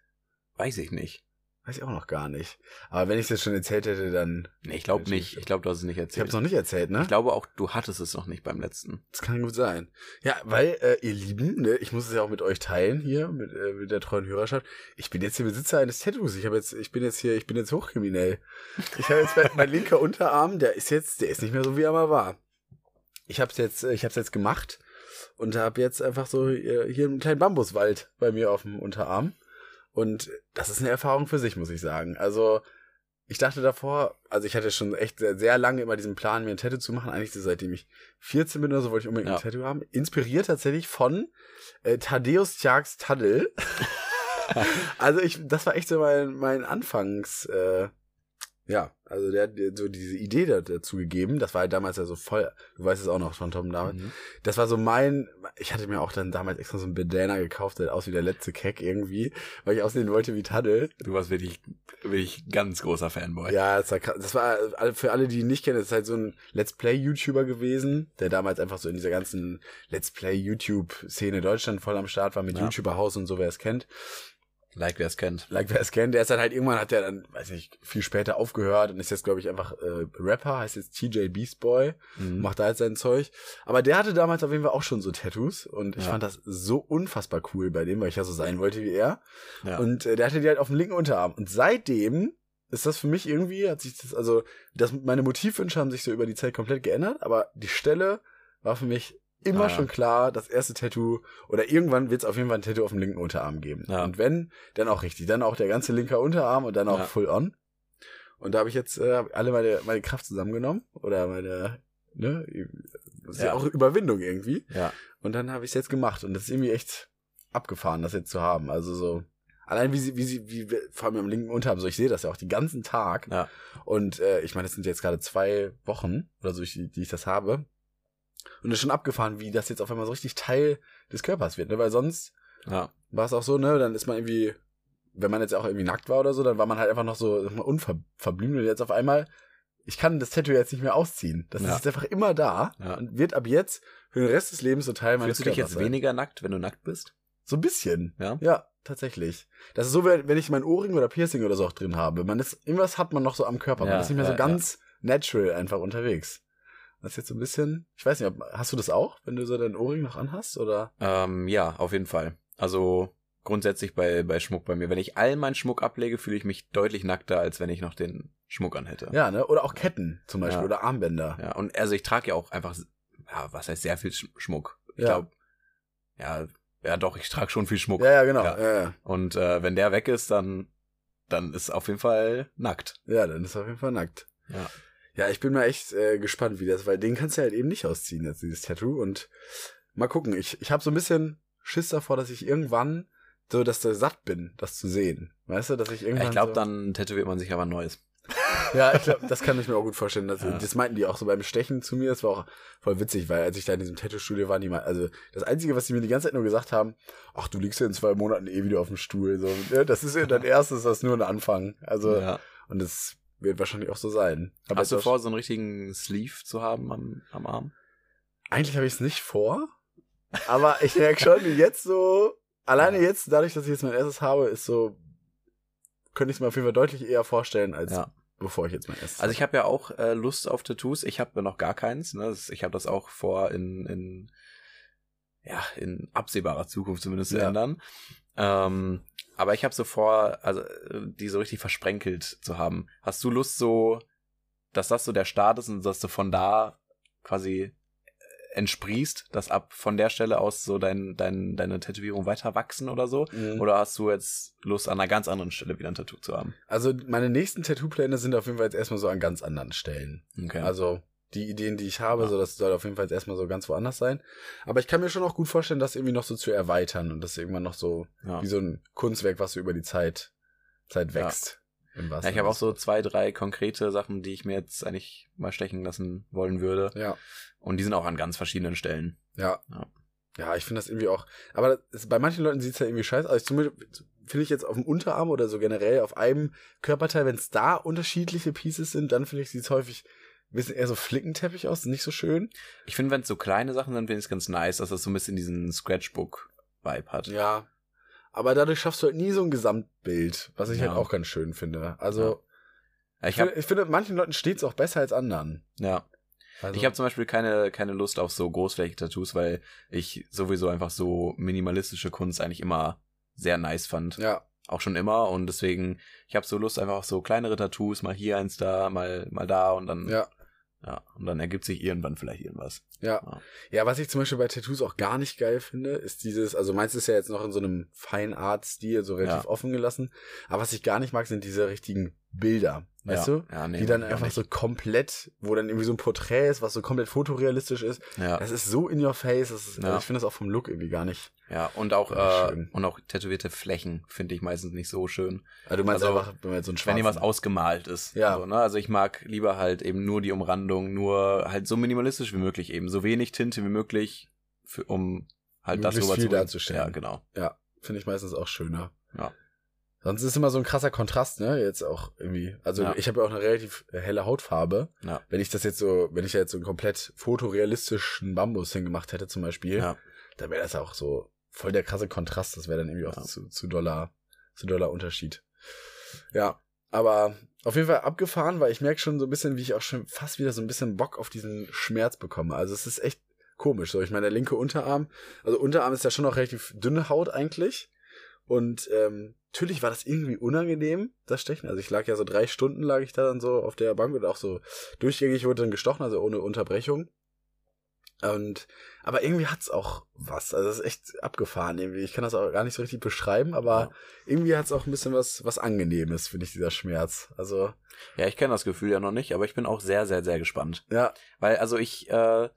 Weiß ich nicht. Weiß ich auch noch gar nicht. Aber wenn ich es jetzt schon erzählt hätte, dann. Nee, ich glaube nicht. Ich glaube, du hast es nicht Ich habe erzählt. es noch nicht erzählt, ne? Ich glaube auch, du hattest es noch nicht beim letzten. Das kann gut sein. Ja, weil, äh, ihr Lieben, ne, ich muss es ja auch mit euch teilen hier, mit, äh, mit der treuen Hörerschaft. Ich bin jetzt hier Besitzer eines Tattoos. Ich habe jetzt, ich bin jetzt hier, ich bin jetzt hochkriminell. Ich habe jetzt mein, mein linker Unterarm, der ist jetzt, der ist nicht mehr so, wie er mal war. Ich hab's jetzt, äh, ich hab's jetzt gemacht und habe jetzt einfach so äh, hier einen kleinen Bambuswald bei mir auf dem Unterarm. Und das ist eine Erfahrung für sich, muss ich sagen. Also, ich dachte davor, also ich hatte schon echt sehr, sehr lange immer diesen Plan, mir ein Tattoo zu machen. Eigentlich so seitdem ich 14 bin oder so, wollte ich unbedingt Ja. ein Tattoo haben. Inspiriert tatsächlich von äh, Thaddeus Tjax Taddel. also ich, das war echt so mein, mein Anfangs, äh, ja, also der hat so diese Idee da- dazu gegeben. Das war halt damals ja so voll, du weißt es auch noch von Tom damals. Mhm. Das war so mein, ich hatte mir auch dann damals extra so einen Bandana gekauft, der aus wie der letzte Keck irgendwie, weil ich aussehen wollte wie Taddel. Du warst wirklich, wirklich ganz großer Fanboy. Ja, das war, krass. das war für alle, die ihn nicht kennen, das ist halt so ein Let's Play-YouTuber gewesen, der damals einfach so in dieser ganzen Let's Play-YouTube-Szene Deutschland voll am Start war mit Ja. YouTuber-Haus und so, wer es kennt. Like, wer es kennt. Like, wer es kennt, der ist dann halt irgendwann, hat der dann, weiß nicht, viel später aufgehört und ist jetzt, glaube ich, einfach äh, Rapper, heißt jetzt TJ Beast Boy, Mhm. macht da jetzt sein Zeug. Aber der hatte damals auf jeden Fall auch schon so Tattoos und ich Ja. fand das so unfassbar cool bei dem, weil ich ja so sein wollte wie er. Ja. Und äh, der hatte die halt auf dem linken Unterarm. Und seitdem ist das für mich irgendwie, hat sich das, also, das, meine Motivwünsche haben sich so über die Zeit komplett geändert, aber die Stelle war für mich immer Ah, schon klar, das erste Tattoo, oder irgendwann wird es auf jeden Fall ein Tattoo auf dem linken Unterarm geben. Ja. Und wenn, dann auch richtig. Dann auch der ganze linke Unterarm und dann auch Ja. full on. Und da habe ich jetzt äh, alle meine, meine Kraft zusammengenommen. Oder meine, ne, das ist ja, Ja. auch Überwindung irgendwie. ja. Und dann habe ich es jetzt gemacht. Und das ist irgendwie echt abgefahren, das jetzt zu haben. Also so. Allein wie sie, wie sie, wie wir- vor allem am linken Unterarm, so ich sehe das ja auch den ganzen Tag. Ja. Und äh, ich meine, es sind jetzt gerade zwei Wochen oder so, die, die ich das habe. Und ist schon abgefahren, wie das jetzt auf einmal so richtig Teil des Körpers wird, ne? Weil sonst Ja. war es auch so, ne? Dann ist man irgendwie, wenn man jetzt auch irgendwie nackt war oder so, dann war man halt einfach noch so unverblümt und jetzt auf einmal, ich kann das Tattoo jetzt nicht mehr ausziehen. Das Ja. ist jetzt einfach immer da Ja. und wird ab jetzt für den Rest des Lebens so Teil meines Fühlst du dich Körpers jetzt sein. weniger nackt, wenn du nackt bist? So ein bisschen. Ja? Ja, tatsächlich. Das ist so, wenn ich mein Ohrring oder Piercing oder so auch drin habe. Man ist, irgendwas hat man noch so am Körper. Man Ja, ist nicht mehr so ganz natural einfach unterwegs. Das ist jetzt so ein bisschen, ich weiß nicht, ob, hast du das auch, wenn du so dein Ohrring noch anhast, oder? Ähm, ja, auf jeden Fall. Also grundsätzlich bei, bei Schmuck bei mir. Wenn ich all meinen Schmuck ablege, fühle ich mich deutlich nackter, als wenn ich noch den Schmuck anhätte. Ja, ne? Oder auch Ketten zum Beispiel, Ja. oder Armbänder. Ja, und also ich trage ja auch einfach, ja, was heißt sehr viel Sch- Schmuck. Ich Ja. glaube, ja, ja doch, ich trage schon viel Schmuck. Ja, ja, genau. Ja. Ja. Und äh, wenn der weg ist, dann, dann ist auf jeden Fall nackt. ja, dann ist er auf jeden Fall nackt. Ja. Ja, ich bin mal echt äh, gespannt, wie das, weil den kannst du halt eben nicht ausziehen, jetzt dieses Tattoo. Und mal gucken, ich, ich habe so ein bisschen Schiss davor, dass ich irgendwann so, dass du satt bin, das zu sehen. Weißt du, dass ich irgendwann. Ich glaube, so, dann tätowiert man sich aber ein neues. Ja, ich glaube, das kann ich mir auch gut vorstellen. Dass, Ja. Das meinten die auch so beim Stechen zu mir. Das war auch voll witzig, weil als ich da in diesem Tattoo-Studio war, die mal, also das Einzige, was die mir die ganze Zeit nur gesagt haben, ach, du liegst ja in zwei Monaten eh wieder auf dem Stuhl. So? Das ist ja dein erstes, das ist nur ein Anfang. Also, ja. und das wird wahrscheinlich auch so sein. Aber Hast du jetzt vor, so einen richtigen Sleeve zu haben am, am Arm? Eigentlich habe ich es nicht vor, aber ich merke schon, jetzt so, alleine jetzt, dadurch, dass ich jetzt mein erstes habe, ist so, könnte ich es mir auf jeden Fall deutlich eher vorstellen, als Ja. bevor ich jetzt mein erstes Also ich habe ja auch äh, Lust auf Tattoos. Ich habe noch gar keins. Ne? Ich habe das auch vor, in, in ja in absehbarer Zukunft zumindest zu Ja. ändern. Ähm, aber ich habe so vor, also äh, die so richtig versprenkelt zu haben. Hast du Lust so, dass das so der Start ist und dass du von da quasi äh, entsprießt, dass ab von der Stelle aus so dein, dein, deine Tätowierung weiter wachsen oder so? Mhm. Oder hast du jetzt Lust, an einer ganz anderen Stelle wieder ein Tattoo zu haben? Also meine nächsten Tattoo-Pläne sind auf jeden Fall jetzt erstmal so an ganz anderen Stellen. Okay. Also die Ideen, die ich habe, Ja. so das soll auf jeden Fall jetzt erstmal so ganz woanders sein. Aber ich kann mir schon auch gut vorstellen, das irgendwie noch so zu erweitern und das irgendwann noch so ja. wie so ein Kunstwerk, was so über die Zeit, Zeit wächst. Ja, ich habe auch so zwei, drei konkrete Sachen, die ich mir jetzt eigentlich mal stechen lassen wollen würde. Ja, Und die sind auch an ganz verschiedenen Stellen. ja. Ja. Ja, ich finde das irgendwie auch. Aber das, bei manchen Leuten sieht's ja irgendwie scheiße aus. Zumindest finde ich jetzt auf dem Unterarm oder so generell auf einem Körperteil, wenn es da unterschiedliche Pieces sind, dann finde ich, sieht's häufig bisschen eher so flickenteppich aus, nicht so schön. Ich finde, wenn es so kleine Sachen sind, finde ich es ganz nice, dass das so ein bisschen diesen Scratchbook-Vibe hat. Ja. Aber dadurch schaffst du halt nie so ein Gesamtbild, was ich Ja. halt auch ganz schön finde. Also, Ja, ich, Ich finde, ich finde, manchen Leuten steht's auch besser als anderen. ja. Also, Ich habe zum Beispiel keine, keine Lust auf so großflächige Tattoos, weil ich sowieso einfach so minimalistische Kunst eigentlich immer sehr nice fand. ja, Auch schon immer. Und deswegen, ich habe so Lust einfach auf so kleinere Tattoos, mal hier eins da, mal, mal da und dann, ja, ja, und dann ergibt sich irgendwann vielleicht irgendwas. ja. Ja. Ja, was ich zum Beispiel bei Tattoos auch gar nicht geil finde, ist dieses, also meins ist ja jetzt noch in so einem Fine Art Stil, so relativ Ja. offen gelassen. Aber was ich gar nicht mag, sind diese richtigen Bilder. Weißt ja. du? Ja, nee, die dann einfach so komplett, wo dann irgendwie so ein Porträt ist, was so komplett fotorealistisch ist. Ja. Das ist so in your face. Ist, Ja. also ich finde das auch vom Look irgendwie gar nicht. Ja, und auch, äh, und auch tätowierte Flächen finde ich meistens nicht so schön. Also du meinst Also, einfach, wenn man jetzt so ein Wenn schwarzen... jemand ausgemalt ist. Ja. So, ne? Also ich mag lieber halt eben nur die Umrandung, nur halt so minimalistisch wie möglich eben. So wenig Tinte wie möglich, für, um halt das Möglichst viel rüberzubringen. darzustellen. Ja, genau. Ja, finde ich meistens auch schöner. Ja. Sonst ist immer so ein krasser Kontrast, ne? Jetzt auch irgendwie. Also Ja. ich habe ja auch eine relativ helle Hautfarbe. Ja. Wenn ich das jetzt so, wenn ich ja jetzt so einen komplett fotorealistischen Bambus hingemacht hätte zum Beispiel, Ja. dann wäre das auch so voll der krasse Kontrast. Das wäre dann irgendwie auch Ja. zu, zu doller, zu doller Unterschied. Ja, aber auf jeden Fall abgefahren, weil ich merke schon so ein bisschen, wie ich auch schon fast wieder so ein bisschen Bock auf diesen Schmerz bekomme. Also es ist echt komisch. So, ich meine, der linke Unterarm, also Unterarm ist ja schon noch relativ dünne Haut eigentlich. Und ähm, natürlich war das irgendwie unangenehm, das Stechen. Also ich lag ja so drei Stunden lag ich da dann so auf der Bank und auch so durchgängig wurde dann gestochen, also ohne Unterbrechung. Und aber irgendwie hat's auch was. Also das ist echt abgefahren irgendwie. Ich kann das auch gar nicht so richtig beschreiben, aber Ja. irgendwie hat's auch ein bisschen was was angenehmes, finde ich dieser Schmerz. Also Ja, ich kenne das Gefühl ja noch nicht, aber ich bin auch sehr, sehr, sehr gespannt. ja, Weil, also ich, äh,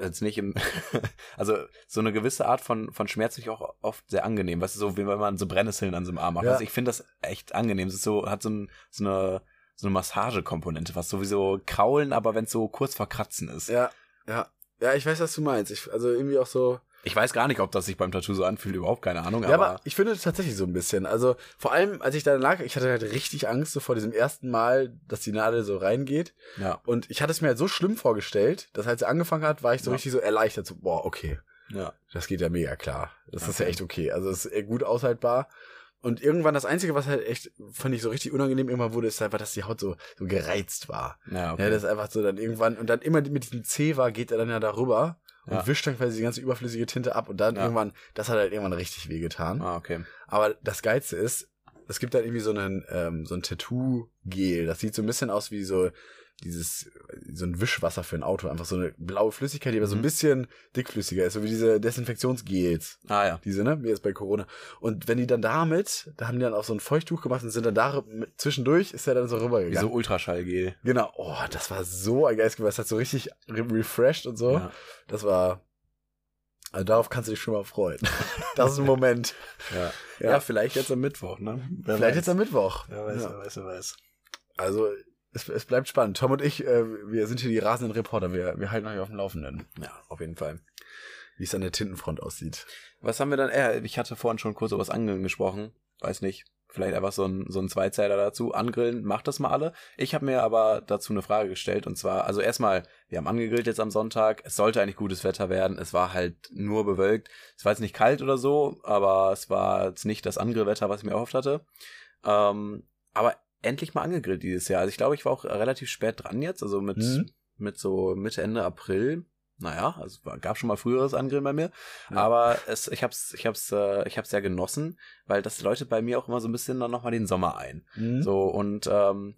jetzt nicht im, also so eine gewisse Art von, von Schmerz finde ich auch oft sehr angenehm. Weißt du, so wie wenn man so Brennnesseln an so einem Arm macht. Ja. Also ich finde das echt angenehm. Es ist so, hat so, ein, so eine, so eine Massagekomponente, was sowieso kraulen, aber wenn es so kurz vor Kratzen ist. ja, ja. Ja, ich weiß, was du meinst. Ich, also irgendwie auch so. Ich weiß gar nicht, ob das sich beim Tattoo so anfühlt, überhaupt keine Ahnung, Ja, aber, aber ich finde tatsächlich so ein bisschen. Also vor allem, als ich da lag, ich hatte halt richtig Angst so vor diesem ersten Mal, dass die Nadel so reingeht. ja. Und ich hatte es mir halt so schlimm vorgestellt, dass als er angefangen hat, war ich so Ja. richtig so erleichtert. So, boah, okay. Ja. Das geht ja mega klar. Das ist Okay. ja echt okay. Also es ist gut aushaltbar. Und irgendwann das Einzige, was halt echt, fand ich so richtig unangenehm irgendwann wurde, ist einfach, dass die Haut so, so gereizt war. Ja, Ja, das ist einfach so dann irgendwann, und dann immer mit diesem Zewa geht er dann ja darüber und Ja. wischt dann quasi die ganze überflüssige Tinte ab und dann Ja. irgendwann, das hat halt irgendwann richtig wehgetan. Ah, okay. Aber das Geilste ist, es gibt halt irgendwie so einen, ähm, so ein Tattoo-Gel. Das sieht so ein bisschen aus wie so dieses, so ein Wischwasser für ein Auto. Einfach so eine blaue Flüssigkeit, die aber so ein Mhm. bisschen dickflüssiger ist. So wie diese Desinfektionsgels. Ah ja. Diese, ne? Wie jetzt bei Corona. Und wenn die dann damit, da haben die dann auch so ein Feuchttuch gemacht und sind dann da zwischendurch, ist er dann so Wie rübergegangen. so Ultraschallgel. Genau. Oh, das war so ein Geist, das hat so richtig re refreshed und so. Ja. Das war, also darauf kannst du dich schon mal freuen. das ist ein Moment. Ja. Ja. ja. vielleicht jetzt am Mittwoch, ne? Wer Vielleicht weiß. jetzt am Mittwoch. Wer weiß, Ja. wer weiß, wer weiß. Also, es, es bleibt spannend. Tom und ich, äh, wir sind hier die rasenden Reporter. Wir, wir halten euch auf dem Laufenden, Ja, auf jeden Fall. wie es an der Tintenfront aussieht. Was haben wir dann? Äh, ich hatte vorhin schon kurz über das Angeln gesprochen. Weiß nicht. Vielleicht einfach so ein, so ein Zweizeiler dazu. Angrillen, macht das mal alle. Ich habe mir aber dazu eine Frage gestellt. Und zwar, also erstmal, wir haben angegrillt jetzt am Sonntag. Es sollte eigentlich gutes Wetter werden. Es war halt nur bewölkt. Es war jetzt nicht kalt oder so, aber es war jetzt nicht das Angrillwetter, was ich mir erhofft hatte. Ähm, aber endlich mal angegrillt dieses Jahr. Also ich glaube, ich war auch relativ spät dran jetzt. Also mit, Mhm. mit so Mitte, Ende April. Naja, also gab schon mal früheres Angrillen bei mir. Ja. Aber es, ich hab's, ich hab's, äh, ich hab's sehr genossen, weil das läutet bei mir auch immer so ein bisschen dann nochmal den Sommer ein. Mhm. So, und ähm,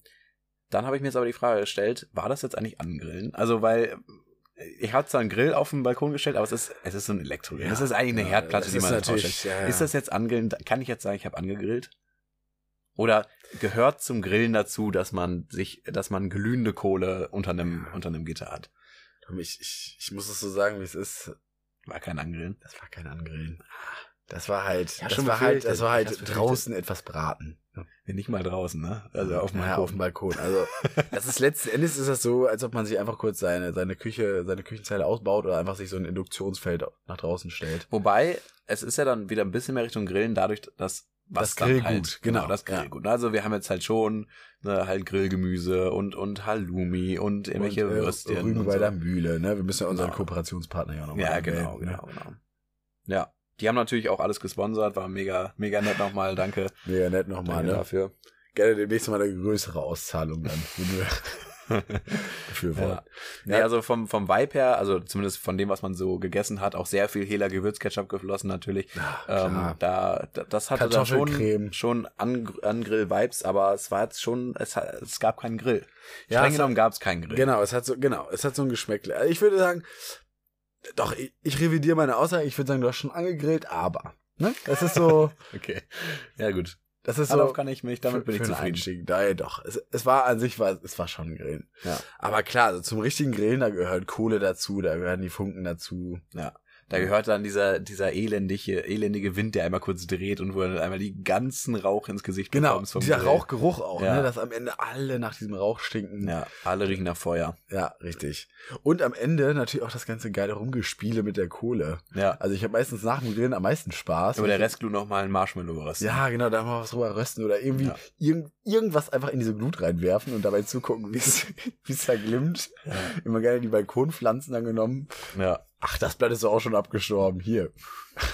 dann habe ich mir jetzt aber die Frage gestellt, war das jetzt eigentlich Angrillen? Also, weil äh, ich habe zwar einen Grill auf den Balkon gestellt, aber es ist, es ist so ein Elektrogrill. das ist eigentlich eine Ja, Herdplatte, die ist man draufstellt. ja, ja. Ist das jetzt Angrillen? Kann ich jetzt sagen, ich habe angegrillt? Oder gehört zum Grillen dazu, dass man sich, dass man glühende Kohle unter einem, unter einem Gitter hat? Ich, ich, ich muss es so sagen, wie es ist. War kein Angrillen. Das war kein Angrillen. Das war halt, Ja, das schon war halt, das war Ich hab's halt befürchtet. draußen etwas braten. Nee, Nicht mal draußen, ne? Also auf dem ja, Balkon. auf dem Balkon. Also, das ist letzten Endes ist das so, als ob man sich einfach kurz seine, seine Küche, seine Küchenzeile ausbaut oder einfach sich so ein Induktionsfeld nach draußen stellt. Wobei, es ist ja dann wieder ein bisschen mehr Richtung Grillen, dadurch, dass was Das Grillgut, halt, genau, das ja. Grillgut. Also wir haben jetzt halt schon ne, halt Grillgemüse und und Halloumi und irgendwelche und, äh, Würstchen. Rügen und bei so. der Mühle, ne? Wir müssen ja unseren Genau. Kooperationspartner ja auch noch mal Ja, erwähnen, genau, ne? genau, genau. Ja, die haben natürlich auch alles gesponsert, war mega, mega nett nochmal, danke. Mega nett nochmal, ne? dafür. Gerne demnächst mal eine größere Auszahlung dann. wollen. Ja. Nee, also vom, vom Vibe her, also zumindest von dem, was man so gegessen hat, auch sehr viel Hela Gewürzketchup geflossen natürlich. Ja, Ähm, da, da, das hatte dann schon, schon an, an aber es war jetzt schon, es, hat- es gab keinen Grill. Ja, Streng genommen gab es keinen Grill. Genau, es hat so, genau, es hat so ein Geschmäckle. Also ich würde sagen, doch, ich, ich revidiere meine Aussage. Ich würde sagen, du hast schon angegrillt, aber, ne? Das ist so, Okay. Ja, gut. Das ist Darauf so. kann ich mich, damit bin ich zufrieden. Einstieg. Da, ja, doch. Es, es war an sich, war, es war schon ein Grillen. Ja. Aber klar, also zum richtigen Grillen, da gehört Kohle dazu, da gehören die Funken dazu. Ja. Da gehört dann dieser, dieser elendige, elendige Wind, der einmal kurz dreht und wo du dann einmal die ganzen Rauch ins Gesicht Genau, bekommst vom dieser Grill. Rauchgeruch auch, Ja. ne? Dass am Ende alle nach diesem Rauch stinken. Ja, alle riechen nach Feuer. Ja, richtig. Und am Ende natürlich auch das ganze geile Rumgespiele mit der Kohle. Ja. Also ich habe meistens nach dem Grillen am meisten Spaß. Aber der Restglut noch mal ein Marshmallow rösten. Ja, genau, da mal was drüber rösten oder irgendwie Ja. irgend, irgendwas einfach in diese Glut reinwerfen und dabei zugucken, wie es wie es da glimmt. Immer gerne die Balkonpflanzen dann genommen. Ja. Ach, das Blatt ist auch schon abgestorben. Hier.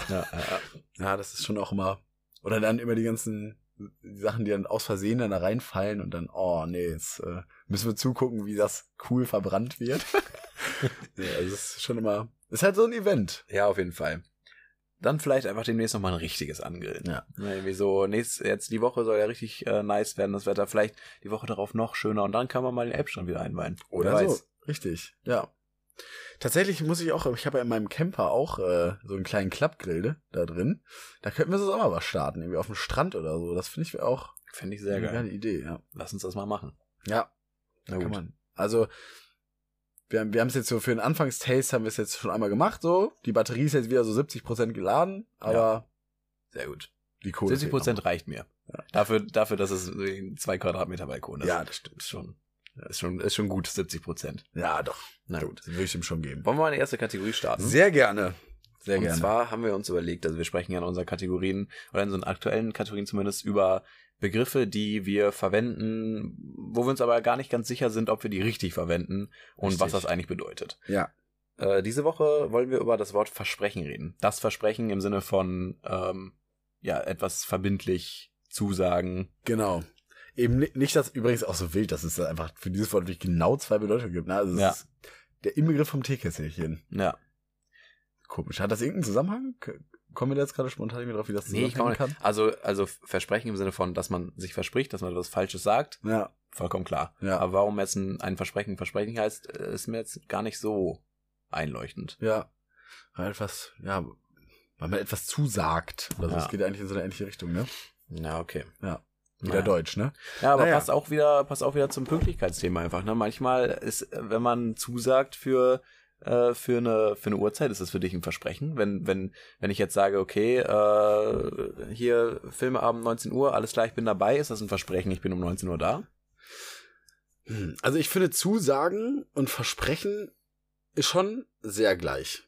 Ja, ja, das ist schon auch immer. Oder dann immer die ganzen Sachen, die dann aus Versehen dann da reinfallen und dann, oh nee, jetzt äh, müssen wir zugucken, wie das cool verbrannt wird. ja, also es ist schon immer. Ist halt so ein Event. Ja, auf jeden Fall. Dann vielleicht einfach demnächst nochmal ein richtiges Angrillen. Ja. Irgendwie so, nächst, jetzt die Woche soll ja richtig äh, nice werden, das Wetter. Vielleicht die Woche darauf noch schöner und dann kann man mal den Elbstrand wieder einweihen. Oder Wer so. weiß. Richtig, ja. Tatsächlich muss ich auch, ich habe ja in meinem Camper auch äh, so einen kleinen Klappgrill da drin. Da könnten wir so auch mal was starten, irgendwie auf dem Strand oder so. Das finde ich auch Finde ich sehr eine geil. geile Idee, ja. Lass uns das mal machen. Ja, Na kann gut. man. Also, wir haben wir haben es jetzt so für den Anfangstaste haben wir es jetzt schon einmal gemacht, so. Die Batterie ist jetzt wieder so 70% geladen, aber Sehr gut. die Kohle. 70 Prozent reicht mir. Ja. Dafür, dafür, dass es ein zwei Quadratmeter Balkon ist. Ja, das stimmt. Ist ist schon, ist schon gut, 70 Prozent. Ja, doch. Na gut. Würde ich ihm schon geben. Wollen wir mal eine erste Kategorie starten? Sehr gerne. Sehr und gerne. zwar haben wir uns überlegt, also wir sprechen ja in unseren Kategorien oder in unseren aktuellen Kategorien zumindest über Begriffe, die wir verwenden, wo wir uns aber gar nicht ganz sicher sind, ob wir die richtig verwenden und Richtig. was das eigentlich bedeutet. ja. Äh, diese Woche wollen wir über das Wort Versprechen reden. Das Versprechen im Sinne von, ähm, ja, etwas verbindlich zusagen. Genau. Eben ni- nicht, dass übrigens auch so wild, dass es einfach für dieses Wort wirklich genau zwei Bedeutungen gibt. Ne? Also Ja. ist der Inbegriff vom Teekesselchen. Ja. Komisch. Hat das irgendeinen Zusammenhang? Kommen wir da jetzt gerade spontan drauf, wie das Nee, ich zusammenhängen nicht. Also, also Versprechen im Sinne von, dass man sich verspricht, dass man etwas Falsches sagt, kann? Ja. vollkommen klar. Ja. Aber warum jetzt ein, ein Versprechen Versprechen heißt, äh, ist mir jetzt gar nicht so einleuchtend. Ja. Weil etwas, ja, weil man etwas zusagt. Also Ja. es geht eigentlich in so eine ähnliche Richtung, ne? Ja, okay. Ja. Wieder Naja. Deutsch, ne? Ja, aber Naja. passt auch wieder, passt auch wieder zum Pünktlichkeitsthema einfach. Ne? Manchmal ist, wenn man zusagt für äh, für eine für eine Uhrzeit, ist das für dich ein Versprechen. Wenn wenn wenn ich jetzt sage, okay, äh, hier Filmeabend 19 Uhr, alles klar, ich bin dabei, ist das ein Versprechen, ich bin um 19 Uhr da? Hm. Also ich finde Zusagen und Versprechen ist schon sehr gleich.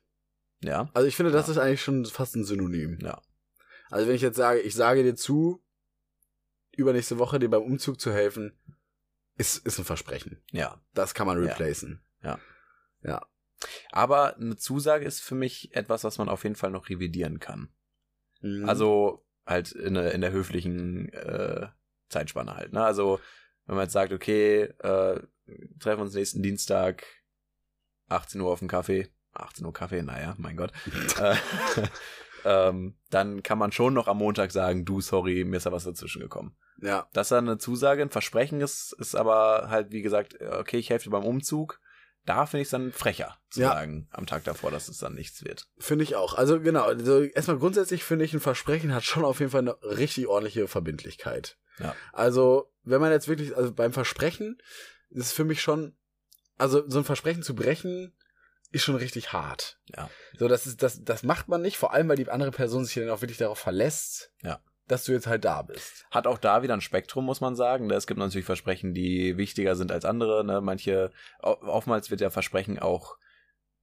Ja, Also ich finde, das Ja. ist eigentlich schon fast ein Synonym. ja, Also wenn ich jetzt sage, ich sage dir zu, übernächste Woche dir beim Umzug zu helfen, ist, ist ein Versprechen. ja. Das kann man Ja. replacen. Ja. Ja. Aber eine Zusage ist für mich etwas, was man auf jeden Fall noch revidieren kann. Mhm. Also halt in, der- in der höflichen äh, Zeitspanne halt. Ne? Also wenn man jetzt sagt, okay, äh, treffen uns nächsten Dienstag 18 Uhr auf dem Kaffee. 18 Uhr Kaffee, naja, mein Gott. äh, ähm, dann kann man schon noch am Montag sagen, du, sorry, mir ist da was dazwischen gekommen. ja. Das ist dann eine Zusage, ein Versprechen ist, ist aber halt, wie gesagt, okay, ich helfe dir beim Umzug. Da finde ich es dann frecher zu Ja. sagen am Tag davor, dass es dann nichts wird. Finde ich auch. Also genau, also erstmal grundsätzlich finde ich, ein Versprechen hat schon auf jeden Fall eine richtig ordentliche Verbindlichkeit. Ja. Also, wenn man jetzt wirklich, also beim Versprechen ist es für mich schon, also so ein Versprechen zu brechen, ist schon richtig hart. Ja. So, das ist, das, das macht man nicht, vor allem, weil die andere Person sich dann auch wirklich darauf verlässt, Ja. dass du jetzt halt da bist. Hat auch da wieder ein Spektrum, muss man sagen. Es gibt natürlich Versprechen, die wichtiger sind als andere. Ne? Manche, oftmals wird ja Versprechen auch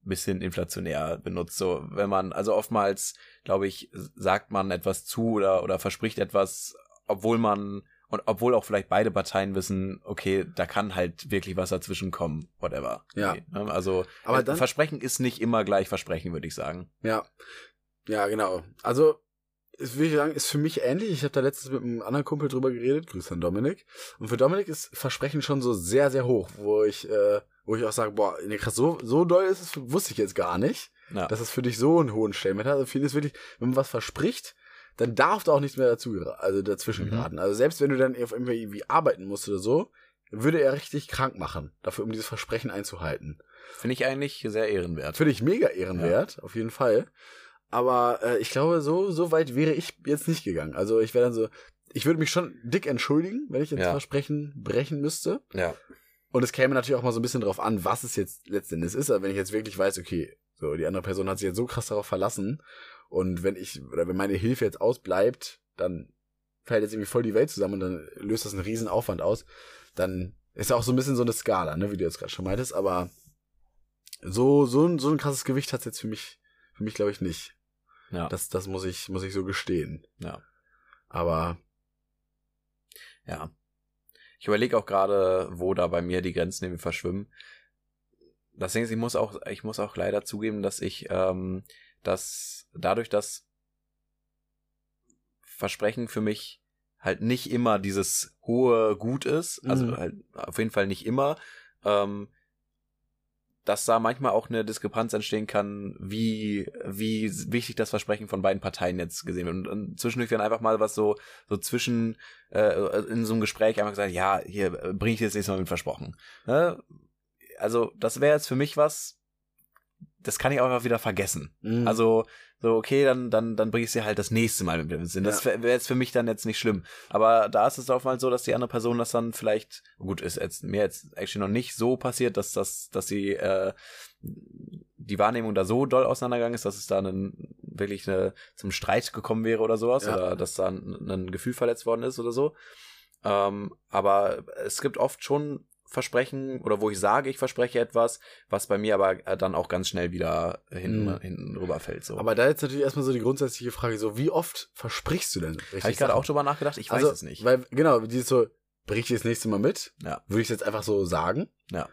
ein bisschen inflationär benutzt. So, wenn man, also oftmals, glaube ich, sagt man etwas zu oder, oder verspricht etwas, obwohl man, und obwohl auch vielleicht beide Parteien wissen, okay, da kann halt wirklich was dazwischen kommen, whatever. Ja. Nee, ne? Also, Aber äh, dann- Versprechen ist nicht immer gleich Versprechen, würde ich sagen. Ja. Ja, genau. Also, ist, würde ich sagen, ist für mich ähnlich. Ich habe da letztens mit einem anderen Kumpel drüber geredet, Grüße an Dominik. Und für Dominik ist Versprechen schon so sehr, sehr hoch, wo ich, äh, wo ich auch sage, boah, nee, krass, so, so doll ist es, wusste ich jetzt gar nicht, Ja. dass es für dich so einen hohen Stellenwert hat. Also für ihn ist wirklich, wenn man was verspricht, dann darf da auch nichts mehr dazu, also dazwischen Mhm. geraten. Also selbst wenn du dann auf irgendwie arbeiten musst oder so, würde er richtig krank machen, dafür, um dieses Versprechen einzuhalten. Finde ich eigentlich sehr ehrenwert. Finde ich mega ehrenwert, auf jeden Fall. Aber äh, ich glaube, so, so weit wäre ich jetzt nicht gegangen. Also ich wäre dann so, ich würde mich schon dick entschuldigen, wenn ich jetzt Ja. Versprechen brechen müsste. Ja. Und es käme natürlich auch mal so ein bisschen drauf an, was es jetzt letztendlich ist. Aber wenn ich jetzt wirklich weiß, okay, so die andere Person hat sich jetzt so krass darauf verlassen und wenn ich oder wenn meine Hilfe jetzt ausbleibt, dann fällt jetzt irgendwie voll die Welt zusammen und dann löst das einen riesen Aufwand aus, dann ist ja auch so ein bisschen so eine Skala, ne, wie du jetzt gerade schon meintest, aber so so ein so ein krasses Gewicht hat's jetzt für mich für mich glaube ich nicht. Ja. Das das muss ich muss ich so gestehen. ja. Aber Ja. Ich überlege auch gerade, wo da bei mir die Grenzen irgendwie verschwimmen. Das Ding ist, ich muss auch, ich muss auch leider zugeben, dass ich, ähm, dass dadurch, dass Versprechen für mich halt nicht immer dieses hohe Gut ist, also Mhm. halt auf jeden Fall nicht immer, ähm, dass da manchmal auch eine Diskrepanz entstehen kann, wie, wie wichtig das Versprechen von beiden Parteien jetzt gesehen wird. Und, und zwischendurch werden einfach mal was so, so zwischen, äh, in so einem Gespräch einfach gesagt, ja, hier äh, bring ich dir jetzt nächstes Mal mit versprochen. Ne? Also, das wäre jetzt für mich was, das kann ich auch einfach wieder vergessen. mh, Also, so, okay, dann, dann, dann bring ich sie halt das nächste Mal mit dem Sinn. Das wäre jetzt für mich dann jetzt nicht schlimm. Aber da ist es auch mal so, dass die andere Person das dann vielleicht, gut, ist jetzt mir jetzt actually noch nicht so passiert, dass das, dass sie äh, die Wahrnehmung da so doll auseinandergegangen ist, dass es da einen, wirklich eine, zum Streit gekommen wäre oder sowas, Ja. oder dass da ein, ein Gefühl verletzt worden ist oder so. Ähm, aber es gibt oft schon Versprechen oder wo ich sage, ich verspreche etwas, was bei mir aber äh, dann auch ganz schnell wieder hinten, Mhm. hinten rüberfällt. So. aber da jetzt natürlich erstmal so die grundsätzliche Frage, so wie oft versprichst du denn richtig? Habe ich gerade auch drüber nachgedacht? Ich weiß also, es nicht. Weil, genau, dieses so, brich ich das nächste Mal mit? Ja. Würde ich es jetzt einfach so sagen? Ja.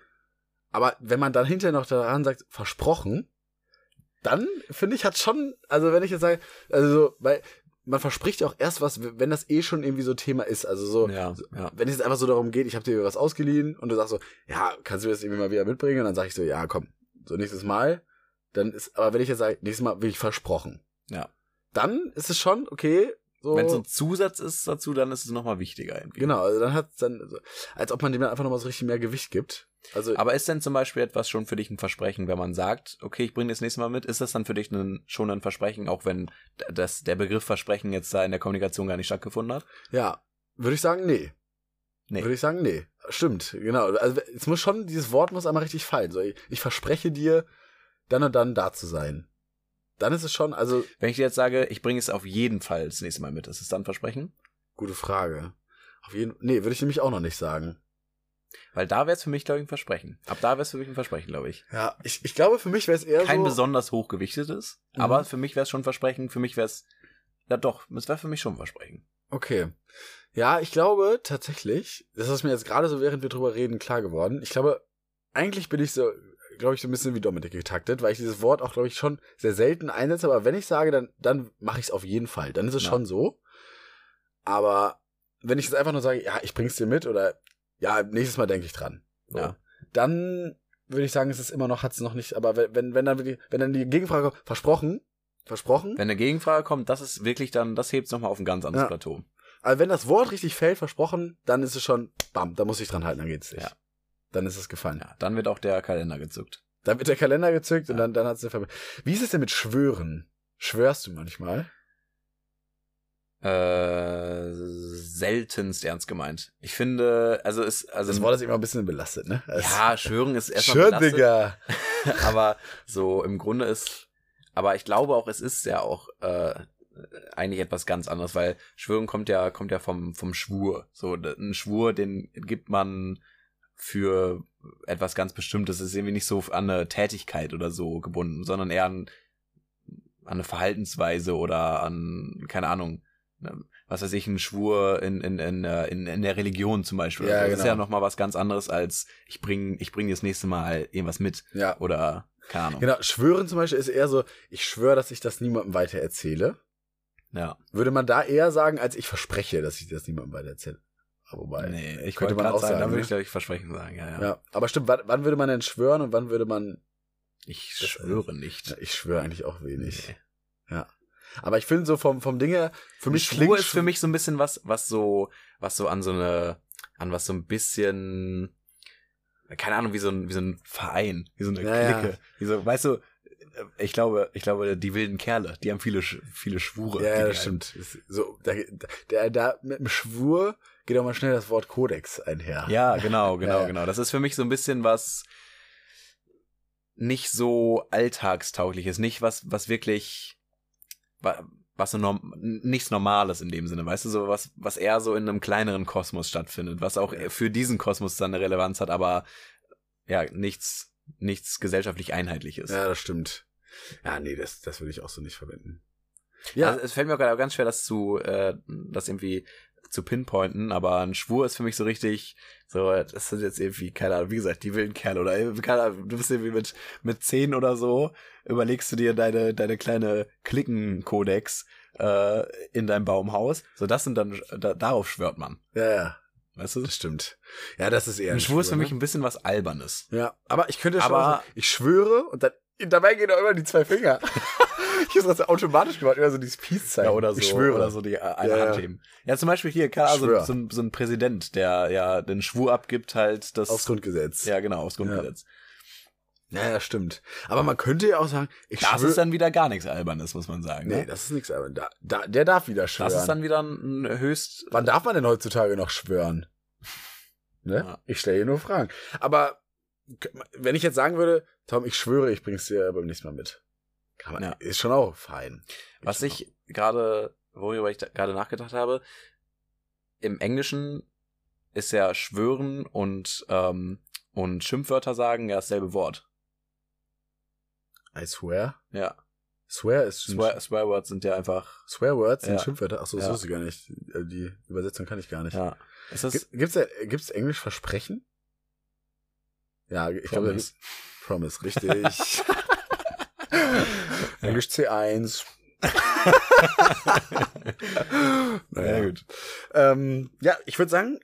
Aber wenn man dann hinterher noch daran sagt, versprochen, dann finde ich, hat schon, also wenn ich jetzt sage, also so, weil man verspricht ja auch erst was, wenn das eh schon irgendwie so Thema ist. Also so, Ja, so ja. wenn es jetzt einfach so darum geht, ich habe dir was ausgeliehen und du sagst so, ja, kannst du das irgendwie mal wieder mitbringen? Und dann sage ich so, ja, komm, so nächstes Mal. Dann ist, aber wenn ich jetzt sage, nächstes Mal wirklich versprochen. Ja. Dann ist es schon, okay, so. Wenn es ein Zusatz ist dazu, dann ist es nochmal wichtiger irgendwie. Genau, also dann hat dann, so, als ob man dem dann einfach nochmal so richtig mehr Gewicht gibt. Also, Aber ist denn zum Beispiel etwas schon für dich ein Versprechen, wenn man sagt, okay, ich bringe das nächste Mal mit, ist das dann für dich ein, schon ein Versprechen, auch wenn das, der Begriff Versprechen jetzt da in der Kommunikation gar nicht stattgefunden hat? ja, würde ich sagen, nee. Nee. Würde ich sagen, nee. Stimmt, genau. Also es muss schon, dieses Wort muss einmal richtig fallen. So, ich, ich verspreche dir, dann und dann da zu sein. Dann ist es schon, also, Wenn ich dir jetzt sage, ich bringe es auf jeden Fall das nächste Mal mit, ist es dann ein Versprechen? gute Frage. Auf jeden Nee, würde ich nämlich auch noch nicht sagen. Weil da wäre es für mich, glaube ich, ein Versprechen. Ab da wäre es für mich ein Versprechen, glaube ich. Ja, ich, ich glaube, für mich wäre es eher Kein so. besonders hochgewichtetes, Mhm. aber für mich wäre es schon ein Versprechen, für mich wäre es, ja doch, es wäre für mich schon ein Versprechen. Okay. Ja, ich glaube tatsächlich, das ist mir jetzt gerade so, während wir drüber reden, klar geworden. Ich glaube, eigentlich bin ich so, glaube ich, so ein bisschen wie Dominik getaktet, weil ich dieses Wort auch, glaube ich, schon sehr selten einsetze. Aber wenn ich sage, dann, dann mache ich es auf jeden Fall. Dann ist es Ja. schon so. Aber wenn ich jetzt einfach nur sage, ja, ich bring's dir mit oder ja, nächstes Mal denke ich dran. So. Ja. Dann würde ich sagen, es ist immer noch, hat es noch nicht, aber wenn, wenn, dann wirklich, wenn dann die Gegenfrage kommt, versprochen, versprochen, Wenn eine Gegenfrage kommt, das ist wirklich dann, das hebt es nochmal auf ein ganz anderes Ja. Plateau. Also wenn das Wort richtig fällt, versprochen, dann ist es schon, bam, da muss ich dran halten, dann geht's nicht. Ja. Dann ist es gefallen. Ja, dann wird auch der Kalender gezückt. Dann wird der Kalender gezückt und Ja. dann, dann hat es eine Verbindung. Wie ist es denn mit Schwören? Schwörst du manchmal? Äh, seltenst ernst gemeint. Ich finde, also ist, also Das Wort ist immer ein bisschen belastet, ne? Es- ja, schwören ist erstmal belastet, Digga. aber so im Grunde ist, aber ich glaube auch, es ist ja auch äh, eigentlich etwas ganz anderes, weil Schwören kommt ja kommt ja vom vom Schwur. So ein Schwur, den gibt man für etwas ganz Bestimmtes. Es ist irgendwie nicht so an eine Tätigkeit oder so gebunden, sondern eher an, an eine Verhaltensweise oder an keine Ahnung. ne, Was weiß ich, ein Schwur in, in, in, äh, in, in der Religion zum Beispiel. Ja, das ist genau. ja nochmal was ganz anderes als ich bring, ich bring das nächste Mal irgendwas mit. Ja. Oder, keine Ahnung. Genau, schwören zum Beispiel ist eher so, ich schwöre, dass ich das niemandem weiter erzähle. Ja. Würde man da eher sagen, als ich verspreche, dass ich das niemandem weiter erzähle. Aber Wobei. Nee, ich könnte man auch sagen, da sagen, würde ne? ich, glaube ich, Versprechen sagen, ja, ja. Ja. Aber stimmt, wann, wann würde man denn schwören und wann würde man, Ich Das- schwöre nicht. ja, ich schwöre eigentlich auch wenig. Nee. Aber ich finde so vom, vom Ding her, für mich Schwur klingt ist für mich so ein bisschen was, was so, was so an so eine, an was so ein bisschen, keine Ahnung, wie so ein, wie so ein Verein, wie so eine Ja, ja. Clique. Wie so, weißt du, ich glaube, ich glaube, die wilden Kerle, die haben viele, viele Schwure. Ja, ja, das stimmt. Ist So, da, da, da, mit dem Schwur geht auch mal schnell das Wort Kodex einher. Ja, genau, genau, Ja, ja. genau. Das ist für mich so ein bisschen was nicht so alltagstauglich ist, nicht was, was wirklich, wa- was so norm, nichts Normales in dem Sinne, weißt du, so was, was eher so in einem kleineren Kosmos stattfindet, was auch für diesen Kosmos dann eine Relevanz hat, aber ja, nichts, nichts gesellschaftlich Einheitliches. Ja, das stimmt. Ja, nee, das, das würde ich auch so nicht verwenden. Ja. Ja, Also, es fällt mir auch gerade ganz schwer, das zu, äh, das irgendwie zu pinpointen, aber ein Schwur ist für mich so richtig, so, das sind jetzt irgendwie, keine Ahnung, wie gesagt, die wilden Kerle oder, äh, keine Ahnung, du bist irgendwie mit, mit zehn oder so, überlegst du dir deine, deine kleine Klickenkodex, äh, in deinem Baumhaus, so, das sind dann, da, darauf schwört man, ja, ja, weißt du? das stimmt. Ja, das ist eher Ein Schwur ist für mich ne? ein bisschen was Albernes. Ja, aber ich könnte schon Aber- sagen, ich schwöre und dann, dabei gehen auch immer die zwei Finger. ich habe das automatisch gemacht, immer so dieses Peace-Zeichen. Ja, oder so, Ich schwöre. oder so die äh, eine Ja, Hand ja. Ja, zum Beispiel hier, Ahnung, Schwör. so, ein, so ein Präsident, der ja den Schwur abgibt, halt das. Aufs Grundgesetz. Ja, genau, aufs Grundgesetz. ja, ja, stimmt. Aber man könnte ja auch sagen, ich Das ist dann wieder gar nichts Albernes, muss man sagen. nee, ne? das ist nichts, aber da, da, der darf wieder schwören. das ist dann wieder ein ein höchst. Wann darf man denn heutzutage noch schwören? Ne? Ja. Ich stelle hier nur Fragen. Aber wenn ich jetzt sagen würde, Tom, ich schwöre, ich bring's dir beim nächsten Mal mit. Kann man, Ja. Ist schon auch fein. Was schon ich gerade, worüber ich gerade nachgedacht habe, im Englischen ist ja schwören und, ähm, und Schimpfwörter sagen ja dasselbe Wort. I swear. Ja. Swear ist ein Swear, Swearwords sind ja einfach. Swearwords sind Ja. Schimpfwörter. Ach so, das Ja. wusste ich gar nicht. Äh, Die Übersetzung kann ich gar nicht. Ja. Ist das, Gibt- Gibt's, da- gibt's Englisch Versprechen? Ja, ich glaube. Promise, richtig. Englisch C1. naja, gut. Ähm, ja, ich würde sagen,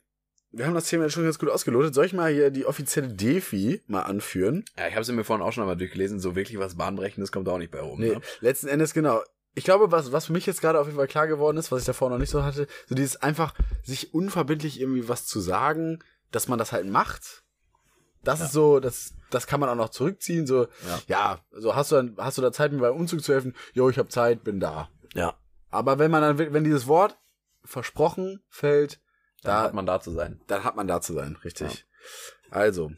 wir haben das Thema jetzt schon ganz gut ausgelotet. Soll ich mal hier die offizielle Defi mal anführen? Ja, ich habe sie mir vorhin auch schon einmal durchgelesen. So wirklich was Bahnbrechendes kommt auch nicht bei rum. Nee, Ne? letzten Endes genau. Ich glaube, was, was für mich jetzt gerade auf jeden Fall klar geworden ist, was ich davor noch nicht so hatte, so dieses einfach, sich unverbindlich irgendwie was zu sagen, dass man das halt macht. Das ist so, das, das kann man auch noch zurückziehen. So, Ja. ja, so hast du dann, hast du da Zeit, mir beim Umzug zu helfen? Jo, ich habe Zeit, bin da. Ja, Aber wenn man dann, wenn dieses Wort versprochen fällt, da da, hat man da zu sein. dann hat man da zu sein, richtig. Also,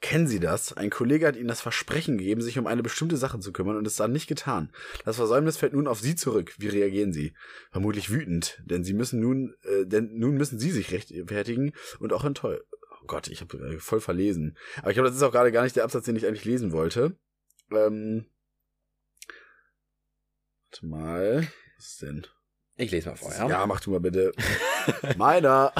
kennen Sie das? Ein Kollege hat Ihnen das Versprechen gegeben, sich um eine bestimmte Sache zu kümmern und es dann nicht getan. Das Versäumnis fällt nun auf Sie zurück. Wie reagieren Sie? Vermutlich wütend, denn Sie müssen nun, äh, denn nun müssen Sie sich rechtfertigen und auch enttäuscht. Oh Gott, ich habe äh, voll verlesen. Aber ich glaube, das ist auch gerade gar nicht der Absatz, den ich eigentlich lesen wollte. Ähm, warte mal. Was ist denn? Ich lese mal vor, Ja, mach du mal bitte. Meiner.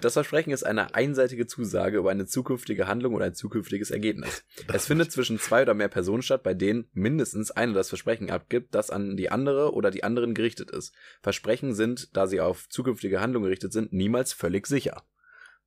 Das Versprechen ist eine einseitige Zusage über eine zukünftige Handlung oder ein zukünftiges Ergebnis. Es findet zwischen zwei oder mehr Personen statt, bei denen mindestens eine das Versprechen abgibt, das an die andere oder die anderen gerichtet ist. Versprechen sind, da sie auf zukünftige Handlungen gerichtet sind, niemals völlig sicher.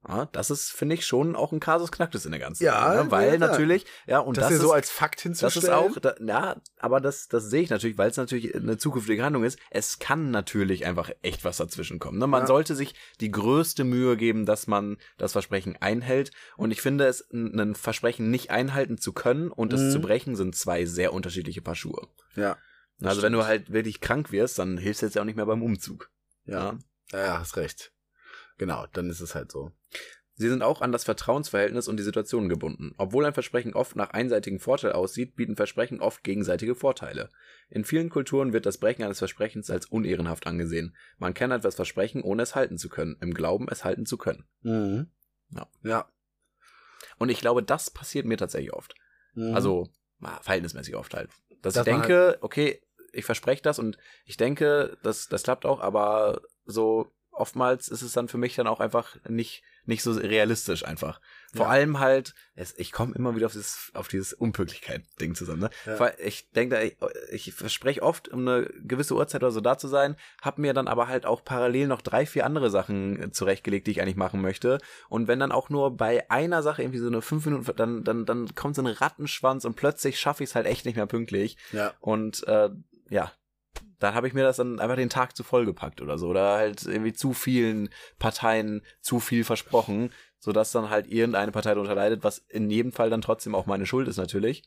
Ja, das ist, finde ich, schon auch ein Kasus Knacktus in der ganzen Ja, Sache, ne? weil ja, natürlich, ja, und das, das, ist, so als Fakt das hinzustellen. ist auch, da, ja, aber das, das sehe ich natürlich, weil es natürlich eine zukünftige Handlung ist. Es kann natürlich einfach echt was dazwischen kommen. Ne? Man Ja. sollte sich die größte Mühe geben, dass man das Versprechen einhält. Und ich finde, es ein Versprechen nicht einhalten zu können und es Mhm. zu brechen, sind zwei sehr unterschiedliche Paar Schuhe. Ja, Das Also wenn du stimmt. halt wirklich krank wirst, dann hilfst du jetzt ja auch nicht mehr beim Umzug. ja. Ja, ja, hast recht. Genau, dann ist es halt so. Sie sind auch an das Vertrauensverhältnis und die Situation gebunden. Obwohl ein Versprechen oft nach einseitigem Vorteil aussieht, bieten Versprechen oft gegenseitige Vorteile. In vielen Kulturen wird das Brechen eines Versprechens als unehrenhaft angesehen. Man kann etwas versprechen, ohne es halten zu können, im Glauben, es halten zu können. Mhm. Ja. Ja. Und ich glaube, das passiert mir tatsächlich oft. Mhm. Also, na, verhältnismäßig oft halt. Dass, Dass ich denke, okay, ich verspreche das und ich denke, das, das klappt auch, aber so oftmals ist es dann für mich dann auch einfach nicht, nicht so realistisch einfach. Vor Ja. allem halt, es, ich komme immer wieder auf dieses, auf dieses Unpünktlichkeit-Ding zusammen. Ne? Ja. Ich denke, da, ich, ich verspreche oft, um eine gewisse Uhrzeit oder so da zu sein, habe mir dann aber halt auch parallel noch drei, vier andere Sachen zurechtgelegt, die ich eigentlich machen möchte. Und wenn dann auch nur bei einer Sache irgendwie so eine fünf Minuten, dann, dann, dann kommt so ein Rattenschwanz und plötzlich schaffe ich es halt echt nicht mehr pünktlich. ja. Und äh, ja, dann habe ich mir das dann einfach den Tag zu voll gepackt oder so. Oder halt irgendwie zu vielen Parteien zu viel versprochen, sodass dann halt irgendeine Partei darunter leidet, was in jedem Fall dann trotzdem auch meine Schuld ist natürlich.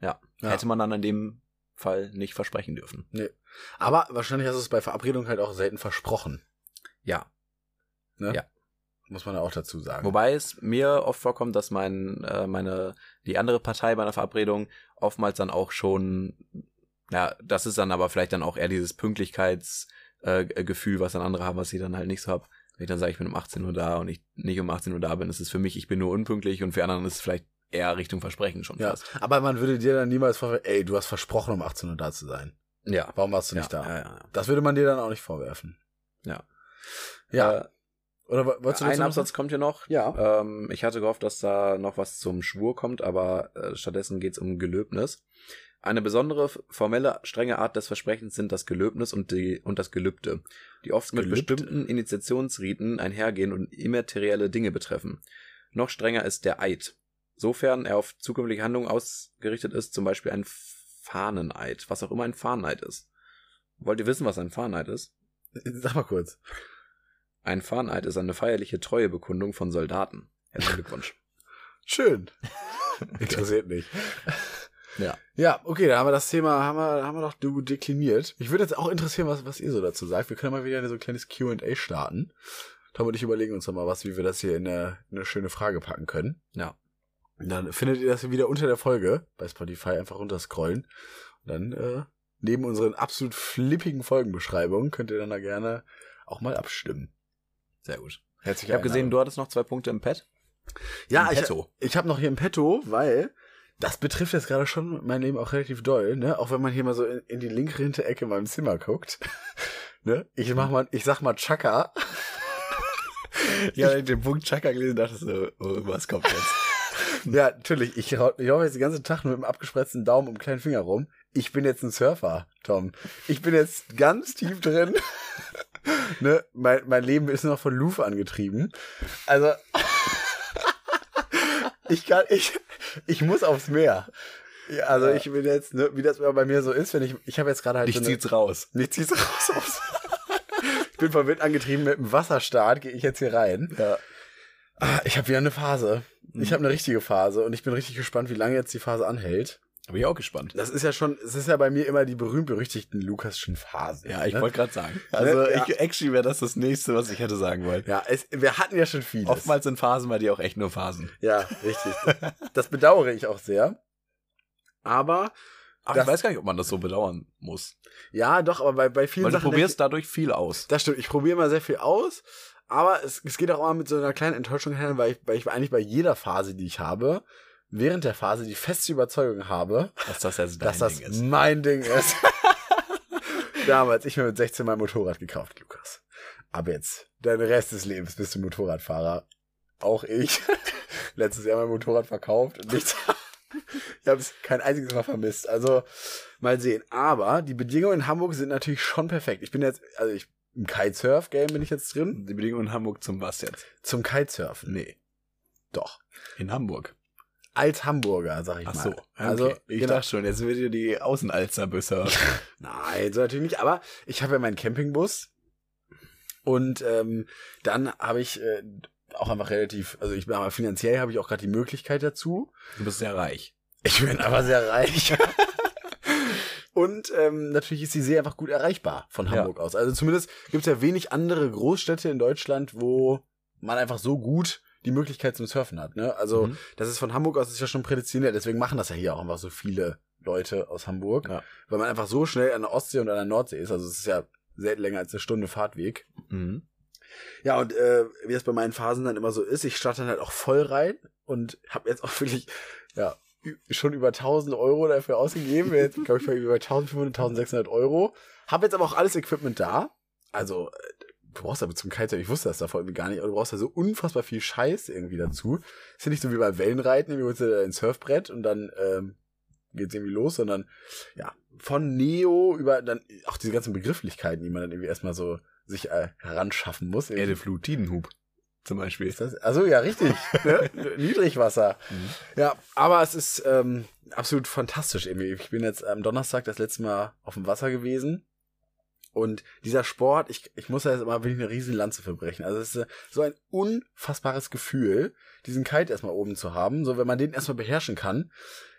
Ja, Ja. hätte man dann in dem Fall nicht versprechen dürfen. Aber wahrscheinlich hast du es bei Verabredungen halt auch selten versprochen. Ja. Ne? Ja. Muss man ja auch dazu sagen. Wobei es mir oft vorkommt, dass mein, äh, meine, die andere Partei bei einer Verabredung oftmals dann auch schon, ja, das ist dann aber vielleicht dann auch eher dieses Pünktlichkeitsgefühl, äh, was dann andere haben, was ich dann halt nicht so hab. Wenn ich dann sage, ich bin um 18 Uhr da und ich nicht um 18 Uhr da bin, ist es für mich, ich bin nur unpünktlich und für anderen ist es vielleicht eher Richtung Versprechen schon ja. fast. Aber man würde dir dann niemals vorwerfen, ey, du hast versprochen, um 18 Uhr da zu sein. Ja. Warum warst du ja, nicht da? Ja, ja. Das würde man dir dann auch nicht vorwerfen. Ja. Ja. Äh, Oder wo- wolltest du ein Absatz kommt hier noch. Ja. Ähm, ich hatte gehofft, dass da noch was zum Schwur kommt, aber äh, stattdessen geht es um Gelöbnis. Eine besondere formelle, strenge Art des Versprechens sind das Gelöbnis und, die, und das Gelübde, die oft mit Gelübde? bestimmten Initiationsriten einhergehen und immaterielle Dinge betreffen. Noch strenger ist der Eid. Sofern er auf zukünftige Handlungen ausgerichtet ist, zum Beispiel ein Fahneneid, was auch immer ein Fahneneid ist. Wollt ihr wissen, was ein Fahneneid ist? Sag mal kurz. Ein Fahneneid ist eine feierliche Treuebekundung von Soldaten. Herzlichen Glückwunsch. Schön. Interessiert mich. Ja. Ja, okay, da haben wir das Thema, haben wir, haben wir doch du dekliniert. Ich würde jetzt auch interessieren, was, was ihr so dazu sagt. Wir können mal wieder so ein kleines Q&A starten. Tom und ich überlegen uns noch mal was, wie wir das hier in eine, in eine schöne Frage packen können. Ja. Und dann findet ihr das wieder unter der Folge bei Spotify einfach runterscrollen. Und dann äh, neben unseren absolut flippigen Folgenbeschreibungen könnt ihr dann da gerne auch mal abstimmen. Sehr gut. Herzlich Ich habe gesehen, du hattest noch zwei Punkte im Pad. ja, im ich, Petto. ich habe noch hier im Petto, weil das betrifft jetzt gerade schon mein Leben auch relativ doll, ne? Auch wenn man hier mal so in, in die linke Hinterecke in meinem Zimmer guckt. ne? Ich mach mal, ich sag mal Chaka. Ja, ich den Punkt Chaka gelesen dachte so, oh, was kommt jetzt? Ja, natürlich. Ich, ich laufe jetzt den ganzen Tag mit einem abgespreizten Daumen und einem kleinen Finger rum. Ich bin jetzt ein Surfer, Tom. Ich bin jetzt ganz tief drin. ne? mein, mein Leben ist noch von Lufe angetrieben. Also, ich kann, ich, ich muss aufs Meer. Ja, also Ja. ich bin jetzt, ne, wie das bei mir so ist, wenn ich, ich habe jetzt gerade halt Ich so eine- zieh's raus. Ich zieh's raus aufs. ich bin vom Wind angetrieben mit dem Wasserstart, gehe ich jetzt hier rein. Ja. Ah, ich habe wieder eine Phase. Ich habe eine richtige Phase und ich bin richtig gespannt, wie lange jetzt die Phase anhält. Bin ich auch gespannt. Das ist ja schon, es ist ja bei mir immer die berühmt-berüchtigten Lukaschen Phasen. Ja, ich ne? wollte gerade sagen. Also, Ja. ich, actually wäre das das nächste, was ich hätte sagen wollen. Ja, es, wir hatten ja schon vieles. Oftmals sind Phasen bei dir auch echt nur Phasen. Ja, richtig. Das bedauere ich auch sehr. Aber, Aber Das- ich weiß gar nicht, ob man das so bedauern muss. ja, doch, aber bei, bei vielen Weil du Sachen. probierst dadurch viel aus. Das stimmt, ich probiere immer sehr viel aus, aber es, es geht auch immer mit so einer kleinen Enttäuschung her, weil ich, weil ich eigentlich bei jeder Phase, die ich habe, während der Phase die feste Überzeugung habe, Dass das jetzt dein dass das Ding mein Ding ist. Damals, ich mir mit 16 mein Motorrad gekauft, Lukas. Aber jetzt, dein Rest des Lebens bist du Motorradfahrer. Auch ich. Letztes Jahr mein Motorrad verkauft und nichts. ich habe es kein einziges Mal vermisst. Also, mal sehen. Aber die Bedingungen in Hamburg sind natürlich schon perfekt. Ich bin jetzt, also ich, im Kitesurf-Game bin ich jetzt drin. Die Bedingungen in Hamburg zum was jetzt? Zum Kitesurfen. Nee. Doch. In Hamburg. Als Hamburger, sag ich Ach mal. so. Okay. Also, ich genau. dachte schon, jetzt wird dir die Außenalster besurft. Nein, so natürlich nicht. Aber ich habe ja meinen Campingbus und ähm, dann habe ich äh, auch einfach relativ, also ich bin aber finanziell habe ich auch gerade die Möglichkeit dazu. du bist sehr reich. Ich bin aber sehr reich. Und ähm, natürlich ist die See einfach gut erreichbar von Ja. Hamburg aus. Also zumindest gibt es ja wenig andere Großstädte in Deutschland, wo man einfach so gut die Möglichkeit zum Surfen hat. Ne? Also Mhm. das ist von Hamburg aus ist ja schon prädestiniert. Deswegen machen das ja hier auch einfach so viele Leute aus Hamburg, Ja. weil man einfach so schnell an der Ostsee und an der Nordsee ist. Also es ist ja selten länger als eine Stunde Fahrtweg. Mhm. Ja, und äh, wie es bei meinen Phasen dann immer so ist, ich starte dann halt auch voll rein und habe jetzt auch wirklich, ja, schon über 1000 Euro dafür ausgegeben. Jetzt, glaube ich, über 1500, 1600 Euro. Habe jetzt aber auch alles Equipment da. Also, äh, du brauchst aber zum Kitesurfen, ich wusste das davor irgendwie gar nicht, aber du brauchst ja so unfassbar viel Scheiß irgendwie dazu. Ist ja nicht so wie beim Wellenreiten, irgendwie holst du da ein Surfbrett und dann ähm, geht's irgendwie los, sondern ja, von Neo über dann auch diese ganzen Begrifflichkeiten, die man dann irgendwie erstmal so sich äh, heranschaffen muss. Irgendwie. Erdeflut, Tidenhub zum Beispiel. Ist das? Also ja, richtig. ne? Niedrigwasser. Mhm. Ja, aber es ist ähm, absolut fantastisch irgendwie. Ich bin jetzt am Donnerstag das letzte Mal auf dem Wasser gewesen. Und dieser Sport, ich, ich muss da jetzt immer wirklich eine riesen Lanze verbrechen. Also es ist äh, so ein unfassbares Gefühl, diesen Kite erstmal oben zu haben. So, wenn man den erstmal beherrschen kann.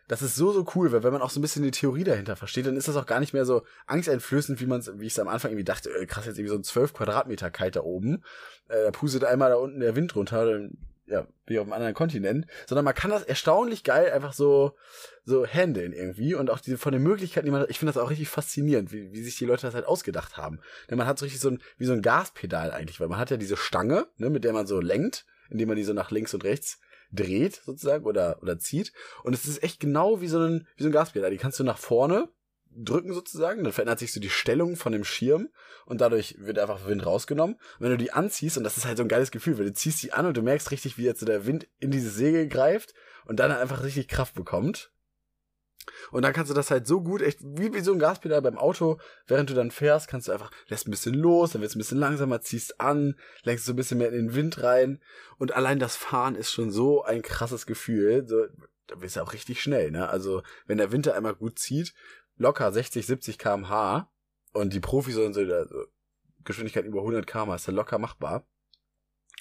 Das ist so, so cool, weil wenn man auch so ein bisschen die Theorie dahinter versteht, dann ist das auch gar nicht mehr so angsteinflößend, wie man wie ich es am Anfang irgendwie dachte, äh, krass, jetzt irgendwie so ein 12 Quadratmeter Kite da oben. Äh, da pustet einmal da unten der Wind runter, dann ja, ich auf einem anderen Kontinent, sondern man kann das erstaunlich geil einfach so, so handeln irgendwie und auch diese von den Möglichkeiten, die man ich finde das auch richtig faszinierend, wie, wie sich die Leute das halt ausgedacht haben. Denn man hat so richtig so ein, wie so ein Gaspedal eigentlich, weil man hat ja diese Stange, ne, mit der man so lenkt, indem man die so nach links und rechts dreht sozusagen oder, oder zieht. Und es ist echt genau wie so ein, wie so ein Gaspedal. Die kannst du nach vorne drücken sozusagen, dann verändert sich so die Stellung von dem Schirm und dadurch wird einfach Wind rausgenommen. Und wenn du die anziehst, und das ist halt so ein geiles Gefühl, weil du ziehst die an und du merkst richtig, wie jetzt so der Wind in dieses Segel greift und dann halt einfach richtig Kraft bekommt. Und dann kannst du das halt so gut, echt wie, wie so ein Gaspedal beim Auto, während du dann fährst, kannst du einfach, lässt ein bisschen los, dann wird's ein bisschen langsamer, ziehst an, lenkst so ein bisschen mehr in den Wind rein. Und allein das Fahren ist schon so ein krasses Gefühl. So, da bist du auch richtig schnell, ne? Also, wenn der Winter einmal gut zieht, locker 60, 70 kmh und die Profis sollen so, also Geschwindigkeit über 100 km ist ja locker machbar.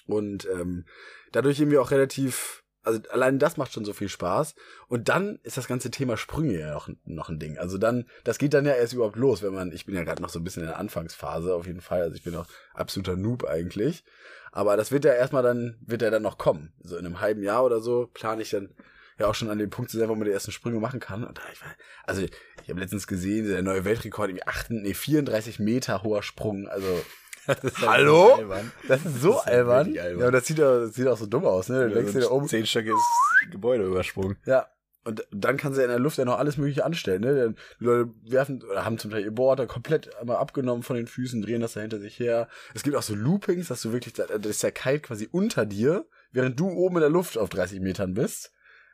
Und ähm, dadurch irgendwie auch relativ, also allein das macht schon so viel Spaß. Und dann ist das ganze Thema Sprünge ja noch, noch ein Ding. Also dann, das geht dann ja erst überhaupt los, wenn man, ich bin ja gerade noch so ein bisschen in der Anfangsphase auf jeden Fall, also ich bin noch absoluter Noob eigentlich. Aber das wird ja erstmal dann, wird ja dann noch kommen. So in einem halben Jahr oder so plane ich dann ja auch schon an dem Punkt zu sein, wo man die ersten Sprünge machen kann. Und da, ich war, also ich habe letztens gesehen, der neue Weltrekord, irgendwie 8, nee, 34 Meter hoher Sprung. Also Das ist Hallo? so albern. das ist so Das ist albern. Ja, und das sieht, auch, das sieht auch so dumm aus, ne? Du Ja, denkst dir so da oben. zehnstöckiges Gebäude übersprungen. Ja. Und dann kann sie in der Luft ja noch alles Mögliche anstellen. Ne? Die Leute werfen oder haben zum Teil ihr Board da komplett einmal abgenommen von den Füßen, drehen das da hinter sich her. Es gibt auch so Loopings, dass du wirklich, da ist der Kite quasi unter dir, während du oben in der Luft auf 30 Metern bist.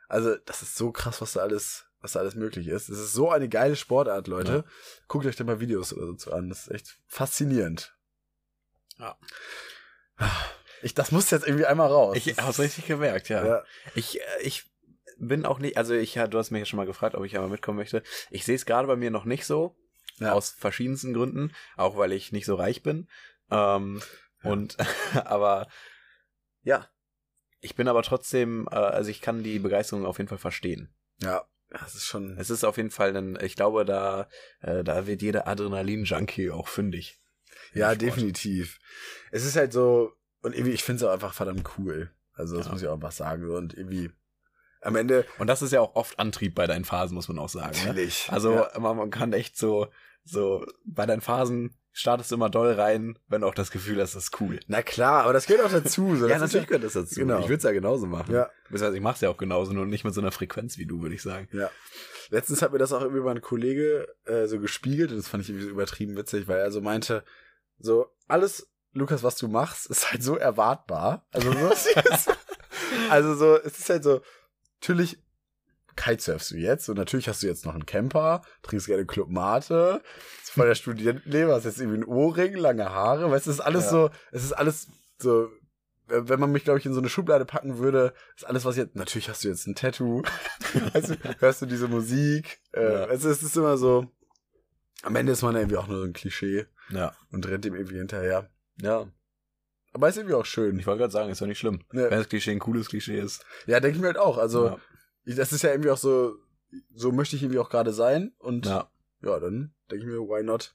Also das ist so krass, was da alles, was da alles möglich ist. Es ist so eine geile Sportart, Leute. Ja. Guckt euch da mal Videos oder so an. Das ist echt faszinierend. Ja. Ich, das muss jetzt irgendwie einmal raus. Ich hab's richtig gemerkt, ja. Ja. Ich, äh, ich bin auch nicht, also ich, du hast mich ja schon mal gefragt, ob ich einmal mitkommen möchte. Ich sehe es gerade bei mir noch nicht so, Ja. aus verschiedensten Gründen, auch weil ich nicht so reich bin. Ähm, Ja. Und, aber, ja. Ich bin aber trotzdem, äh, also ich kann die Begeisterung auf jeden Fall verstehen. Ja, das ist schon. Es ist auf jeden Fall ein, ich glaube, da, äh, da wird jeder Adrenalin-Junkie auch fündig. Ja, Sport. definitiv. Es ist halt so, und irgendwie, ich finde es auch einfach verdammt cool. Also, das Ja. muss ich auch einfach sagen. Und irgendwie, am Ende, Und das ist ja auch oft Antrieb bei deinen Phasen, muss man auch sagen. Ne? natürlich. Also ja, man, man kann echt so, so bei deinen Phasen startest immer doll rein, wenn du auch das Gefühl hast, das ist cool. na klar, aber das gehört auch dazu. So. ja, natürlich gehört das dazu. Genau. Ich würde es ja genauso machen. Ja. Beziehungsweise ich mache es ja auch genauso, nur nicht mit so einer Frequenz wie du, würde ich sagen. Ja. Letztens hat mir das auch irgendwie mal ein Kollege äh, so gespiegelt und das fand ich irgendwie so übertrieben witzig, weil er so meinte, so alles, Lukas, was du machst, ist halt so erwartbar. Also so, also so, es ist halt so, natürlich kitesurfst du jetzt und natürlich hast du jetzt noch einen Camper, trinkst gerne Club Mate, bist voll der Studentenleben, hast jetzt irgendwie einen Ohrring, lange Haare, weißt du, es ist alles Ja. so, es ist alles so, wenn man mich, glaube ich, in so eine Schublade packen würde, ist alles, was jetzt, natürlich hast du jetzt ein Tattoo, du, hörst du diese Musik, äh, Ja. also es ist immer so, am Ende ist man irgendwie auch nur so ein Klischee Ja. und rennt dem irgendwie hinterher. Ja. Aber ist irgendwie auch schön. Ich wollte gerade sagen, ist doch nicht schlimm. Ja. Wenn das Klischee ein cooles Klischee ist. Ja, denke ich mir halt auch. Also, ja. Das ist ja irgendwie auch so, so möchte ich irgendwie auch gerade sein. Und ja, ja. dann denke ich mir, why not?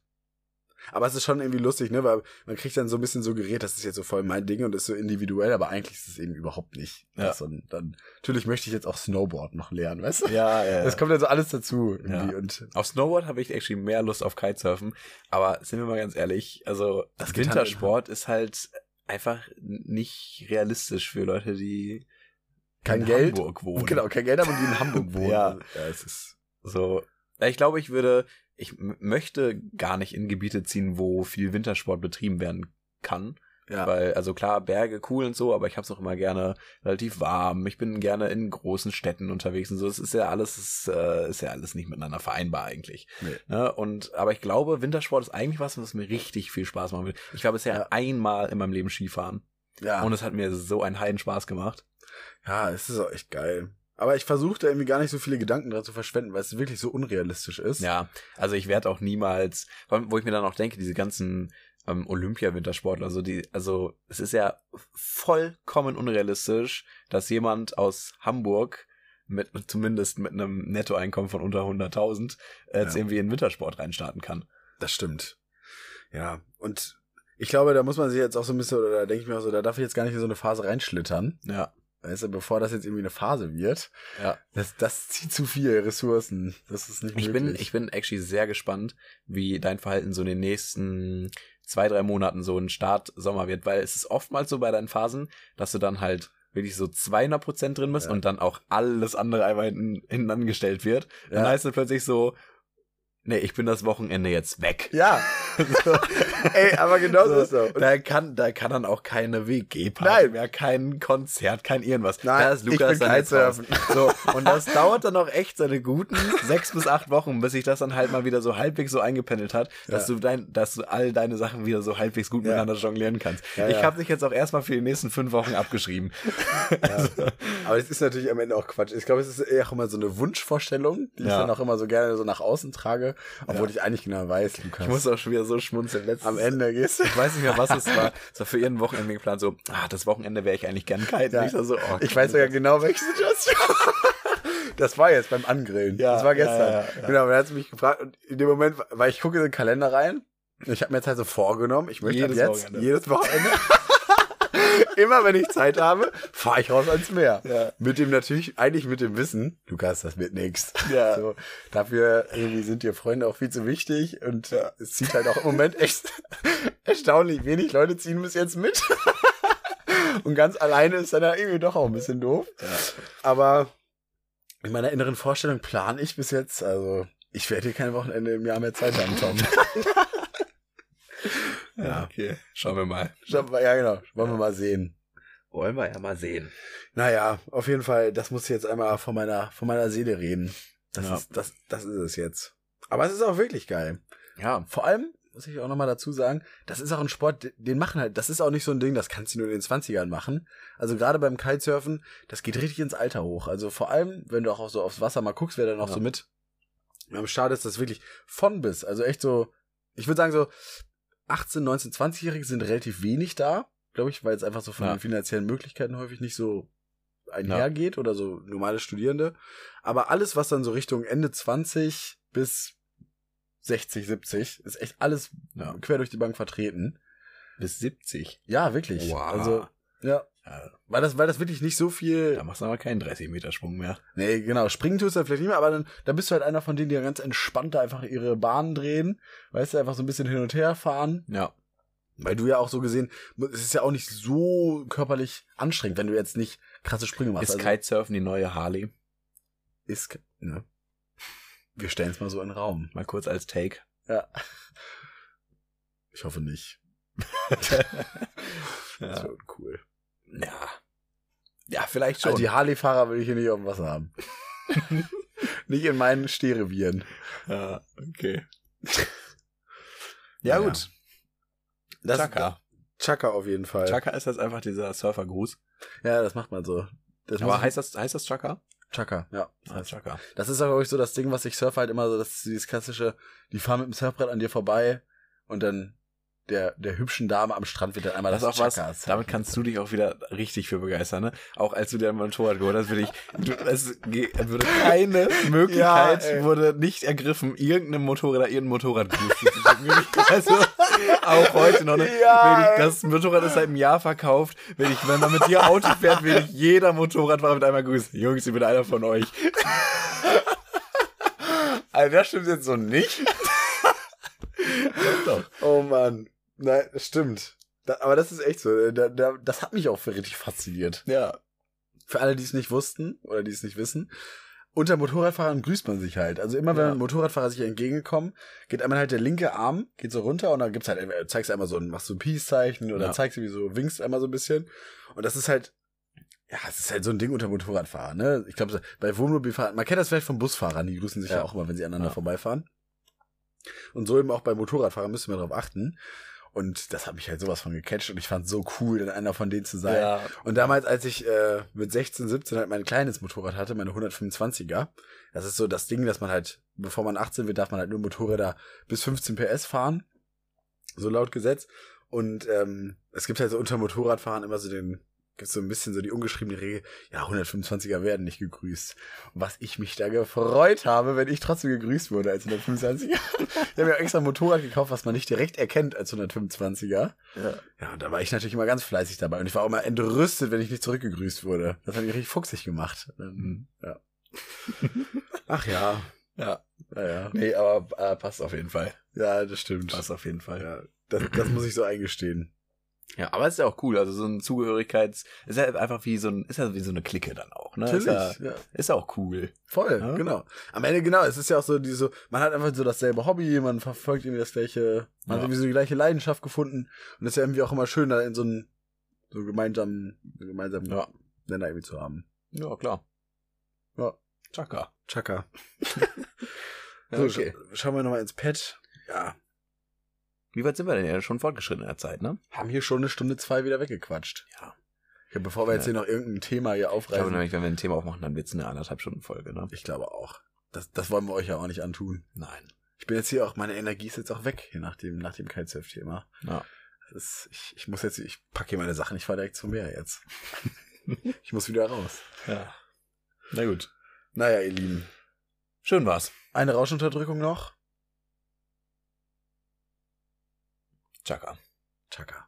Aber es ist schon irgendwie lustig, ne? Weil man kriegt dann so ein bisschen suggeriert, das ist jetzt so voll mein Ding und ist so individuell, aber eigentlich ist es eben überhaupt nicht. Ja. Das und dann, natürlich möchte ich jetzt auch Snowboard noch lernen, weißt du? Ja, ja. Das kommt dann so alles dazu irgendwie. Ja. Und Auf Snowboard habe ich actually mehr Lust auf Kitesurfen. Aber sind wir mal ganz ehrlich, also Das Wintersport ist halt einfach nicht realistisch für Leute, die Kein in Geld. Hamburg wohnen. genau, kein Geld haben und die in Hamburg wohnen. Ja. ja es ist. So, ich glaube, ich würde, ich möchte gar nicht in Gebiete ziehen, wo viel Wintersport betrieben werden kann. Ja. Weil, also klar, Berge cool und so, aber ich hab's auch immer gerne relativ warm. Ich bin gerne in großen Städten unterwegs und so. Das ist ja alles, ist, äh, ist ja alles nicht miteinander vereinbar eigentlich. Nee. Ne? Und, aber ich glaube, Wintersport ist eigentlich was, was mir richtig viel Spaß machen will. Ich war bisher Ja. einmal in meinem Leben Skifahren ja. und es hat mir so einen Heiden Spaß gemacht. Ja, es ist auch echt geil. Aber ich versuche da irgendwie gar nicht so viele Gedanken dran zu verschwenden, weil es wirklich so unrealistisch ist. Ja, also ich werde auch niemals, wo ich mir dann auch denke, diese ganzen ähm, Olympia-Wintersportler, also die, also es ist ja vollkommen unrealistisch, dass jemand aus Hamburg mit zumindest mit einem Nettoeinkommen von unter 100.000 äh, jetzt Ja. irgendwie in Wintersport reinstarten kann. Das stimmt. Ja, und ich glaube, da muss man sich jetzt auch so ein bisschen, oder da denke ich mir auch so, da darf ich jetzt gar nicht in so eine Phase reinschlittern. Ja, Weißt du, bevor das jetzt irgendwie eine Phase wird, ja. das, das zieht zu viel Ressourcen. Das ist nicht Ich möglich. bin, ich bin actually sehr gespannt, wie dein Verhalten so in den nächsten zwei, drei Monaten so ein Start Sommer wird, weil es ist oftmals so bei deinen Phasen, dass du dann halt wirklich so 200 Prozent drin bist Ja. und dann auch alles andere einmal hinten, hinten angestellt wird. Dann Ja. heißt es plötzlich so, nee, ich bin das Wochenende jetzt weg. Ja. Ey, aber genau so, So, ist. Und Da kann, da kann dann auch keine WG-Party Nein. mehr, kein Konzert, kein irgendwas. Nein, da ist Lukas dann jetzt raus. So, und das dauert dann auch echt seine guten sechs bis acht Wochen, bis sich das dann halt mal wieder so halbwegs so eingependelt hat, dass Ja. du dein, dass du all deine Sachen wieder so halbwegs gut Ja. miteinander jonglieren kannst. Ja, ich habe dich jetzt auch erstmal für die nächsten fünf Wochen abgeschrieben. Aber es ist natürlich am Ende auch Quatsch. Ich glaube, es ist eher auch immer so eine Wunschvorstellung, die ich dann auch immer so gerne so nach außen trage, obwohl Ja. ich eigentlich genau weiß, Lukas. Ich muss auch schon wieder so schmunzeln. Letztes, am Ende gehst du. Ich weiß nicht mehr, was es war. Es war für ihren Wochenende geplant, so, ah, das Wochenende wäre ich eigentlich gern kiten. Ja. Ich, so, oh, Ich weiß sogar genau, welche Situation. Das war jetzt beim Angrillen. Ja, das war gestern. ja, ja. Genau, und dann hat sie mich gefragt und in dem Moment, weil ich gucke in den Kalender rein, ich habe mir jetzt halt so vorgenommen, ich möchte Jedes jetzt Wochenende. jedes Wochenende, immer wenn ich Zeit habe, fahre ich raus ans Meer. Ja. Mit dem natürlich, eigentlich mit dem Wissen, Lukas, das wird nix. Ja. So, dafür irgendwie sind dir Freunde auch viel zu wichtig und es zieht halt auch im Moment echt erstaunlich wenig Leute ziehen bis jetzt mit. und ganz alleine ist dann da irgendwie doch auch ein bisschen doof. Aber in meiner inneren Vorstellung plane ich bis jetzt, also ich werde hier kein Wochenende im Jahr mehr Zeit haben, Tom. Ja, okay. Schauen wir mal. Schauen wir- ja, genau. Wollen wir mal sehen. Wollen wir ja mal sehen. Naja, auf jeden Fall, das muss ich jetzt einmal von meiner, von meiner Seele reden. Das, Ja. ist, das, das ist es jetzt. Aber es ist auch wirklich geil. Ja, Vor allem, muss ich auch nochmal dazu sagen, das ist auch ein Sport, den machen halt, das ist auch nicht so ein Ding, das kannst du nur in den 20ern machen. Also gerade beim Kitesurfen, das geht richtig ins Alter hoch. Also vor allem, wenn du auch so aufs Wasser mal guckst, wer dann auch Ja. so mit am Start ist, das wirklich von bis. Also echt so, ich würde sagen so 18, 19, 20-Jährige sind relativ wenig da, glaube ich, weil es einfach so von Ja. den finanziellen Möglichkeiten häufig nicht so einhergeht oder so normale Studierende. Aber alles, was dann so Richtung Ende 20 bis 60, 70, ist echt alles Ja. quer durch die Bank vertreten. bis 70. Ja, wirklich. Wow. Also, ja. Ja, Weil das, weil das wirklich nicht so viel. da machst du aber keinen 30-Meter-Sprung mehr. Nee, genau. Springen tust du vielleicht nicht mehr, aber dann, dann bist du halt einer von denen, die ganz entspannt da einfach ihre Bahnen drehen. Weißt du, einfach so ein bisschen hin und her fahren. Ja. Weil du ja auch so gesehen, es ist ja auch nicht so körperlich anstrengend, wenn du jetzt nicht krasse Sprünge machst. Ist Kitesurfen die neue Harley? ist, ne? Wir stellen es mal so in den Raum. Mal kurz als Take. Ja. Ich hoffe nicht. Das Ja. wird cool. Ja. Ja, vielleicht schon. Also die Harley-Fahrer will ich hier nicht auf dem Wasser haben. nicht in meinen Stehrevieren. ja, okay. Ja, Ja. gut. Das, Chaka. Chaka auf jeden Fall. Chaka ist das einfach dieser Surfergruß. Ja, das macht man so. Das Aber heißt das, heißt das Chaka? Chaka, ja. Das, Ah, heißt, Chaka. das ist auch, glaube ich, so das Ding, was ich surfe halt immer so, das ist dieses klassische, die fahren mit dem Surfbrett an dir vorbei und dann der, der hübschen Dame am Strand wird dann einmal Das das, ist auch was, Chaka zeigen. damit kannst du dich auch wieder richtig für begeistern, ne? Auch als du dir ein Motorrad geholt hast, würde ich, du, es würde keine Möglichkeit, Ja, wurde nicht ergriffen, irgendeinem Motorrad irgendein Motorradgruß zu. Also, auch heute noch, ne? Ja, ich, das Motorrad ist seit einem Jahr verkauft. Wenn ich, wenn man mit dir Auto fährt, will ich jeder Motorradfahrer mit einmal grüßen. Jungs, ich bin einer von euch. Also das stimmt jetzt so nicht. Doch. Oh Mann. Nein, das stimmt. Da, aber das ist echt so. Da, da, das hat mich auch für richtig fasziniert. Ja. Für alle, die es nicht wussten oder die es nicht wissen. Unter Motorradfahrern grüßt man sich halt. Also immer wenn Ja. Motorradfahrer sich entgegenkommen, geht einmal halt der linke Arm, geht so runter und dann gibt's halt, äh, zeigst du einmal so ein, machst so ein Peace-Zeichen oder Ja. zeigst du wie so, winkst einmal so ein bisschen. Und das ist halt, ja, es ist halt so ein Ding unter Motorradfahrern, ne? Ich glaube, bei Wohnmobilfahrern, man kennt das vielleicht von Busfahrern, die grüßen sich ja, Ja. auch immer, wenn sie aneinander vorbeifahren. Und so eben auch bei Motorradfahrern müssen wir darauf achten. Und das hat mich halt sowas von gecatcht und ich fand so cool, dann einer von denen zu sein. Ja. Und damals, als ich äh, mit 16, 17 halt mein kleines Motorrad hatte, meine 125er, das ist so das Ding, dass man halt, bevor man 18 wird, darf man halt nur Motorräder bis 15 PS fahren. So laut Gesetz. Und ähm, es gibt halt so unter Motorradfahren immer so den, gibt so ein bisschen so die ungeschriebene Regel, ja, 125er werden nicht gegrüßt. Was ich mich da gefreut habe, wenn ich trotzdem gegrüßt wurde als 125er. ich habe mir auch extra ein Motorrad gekauft, was man nicht direkt erkennt als 125er. Ja. Ja, und da war ich natürlich immer ganz fleißig dabei. Und ich war auch immer entrüstet, wenn ich nicht zurückgegrüßt wurde. Das hat mich richtig fuchsig gemacht. Dann, Mhm. Ja. Ach ja. Ja. Ja, ja. Nee, aber äh, passt auf jeden Fall. Ja, das stimmt. Passt auf jeden Fall. Ja, das, das muss ich so eingestehen. Ja, aber es ist ja auch cool. Also so ein Zugehörigkeits, ist ja einfach wie so ein, ist ja wie so eine Clique dann auch, ne? Ist ja, ja. ist ja auch cool. Voll, Ja. genau. Am Ende, genau, es ist ja auch so, die so, man hat einfach so dasselbe Hobby, man verfolgt irgendwie das gleiche, man Ja. hat irgendwie so die gleiche Leidenschaft gefunden. Und es ist ja irgendwie auch immer schön, da in so einen, so gemeinsamen, gemeinsamen Ja. Nenner irgendwie zu haben. Ja, klar. Ja. Chaka. Chaka. So, okay. scha schauen wir nochmal ins Pad. Ja. Wie weit sind wir denn ja schon fortgeschritten in der Zeit, ne? Haben hier schon eine Stunde zwei wieder weggequatscht. Ja. Ja, bevor wir jetzt Ja. hier noch irgendein Thema hier Ich glaube aufreißen. nämlich, wenn wir ein Thema aufmachen, dann wird's eine anderthalb Stunden Folge, ne? Ich glaube auch. Das, das wollen wir euch ja auch nicht antun. Nein. Ich bin jetzt hier auch, meine Energie ist jetzt auch weg, hier nach dem, nach dem Kitesurf-Thema. Ja. Ist, ich, ich muss jetzt, ich packe hier meine Sachen, ich fahre direkt zum Meer jetzt. ich muss wieder raus. Ja. Na gut. Naja, ihr Lieben. Schön war's. Eine Rauschunterdrückung noch. Chaka. Chaka.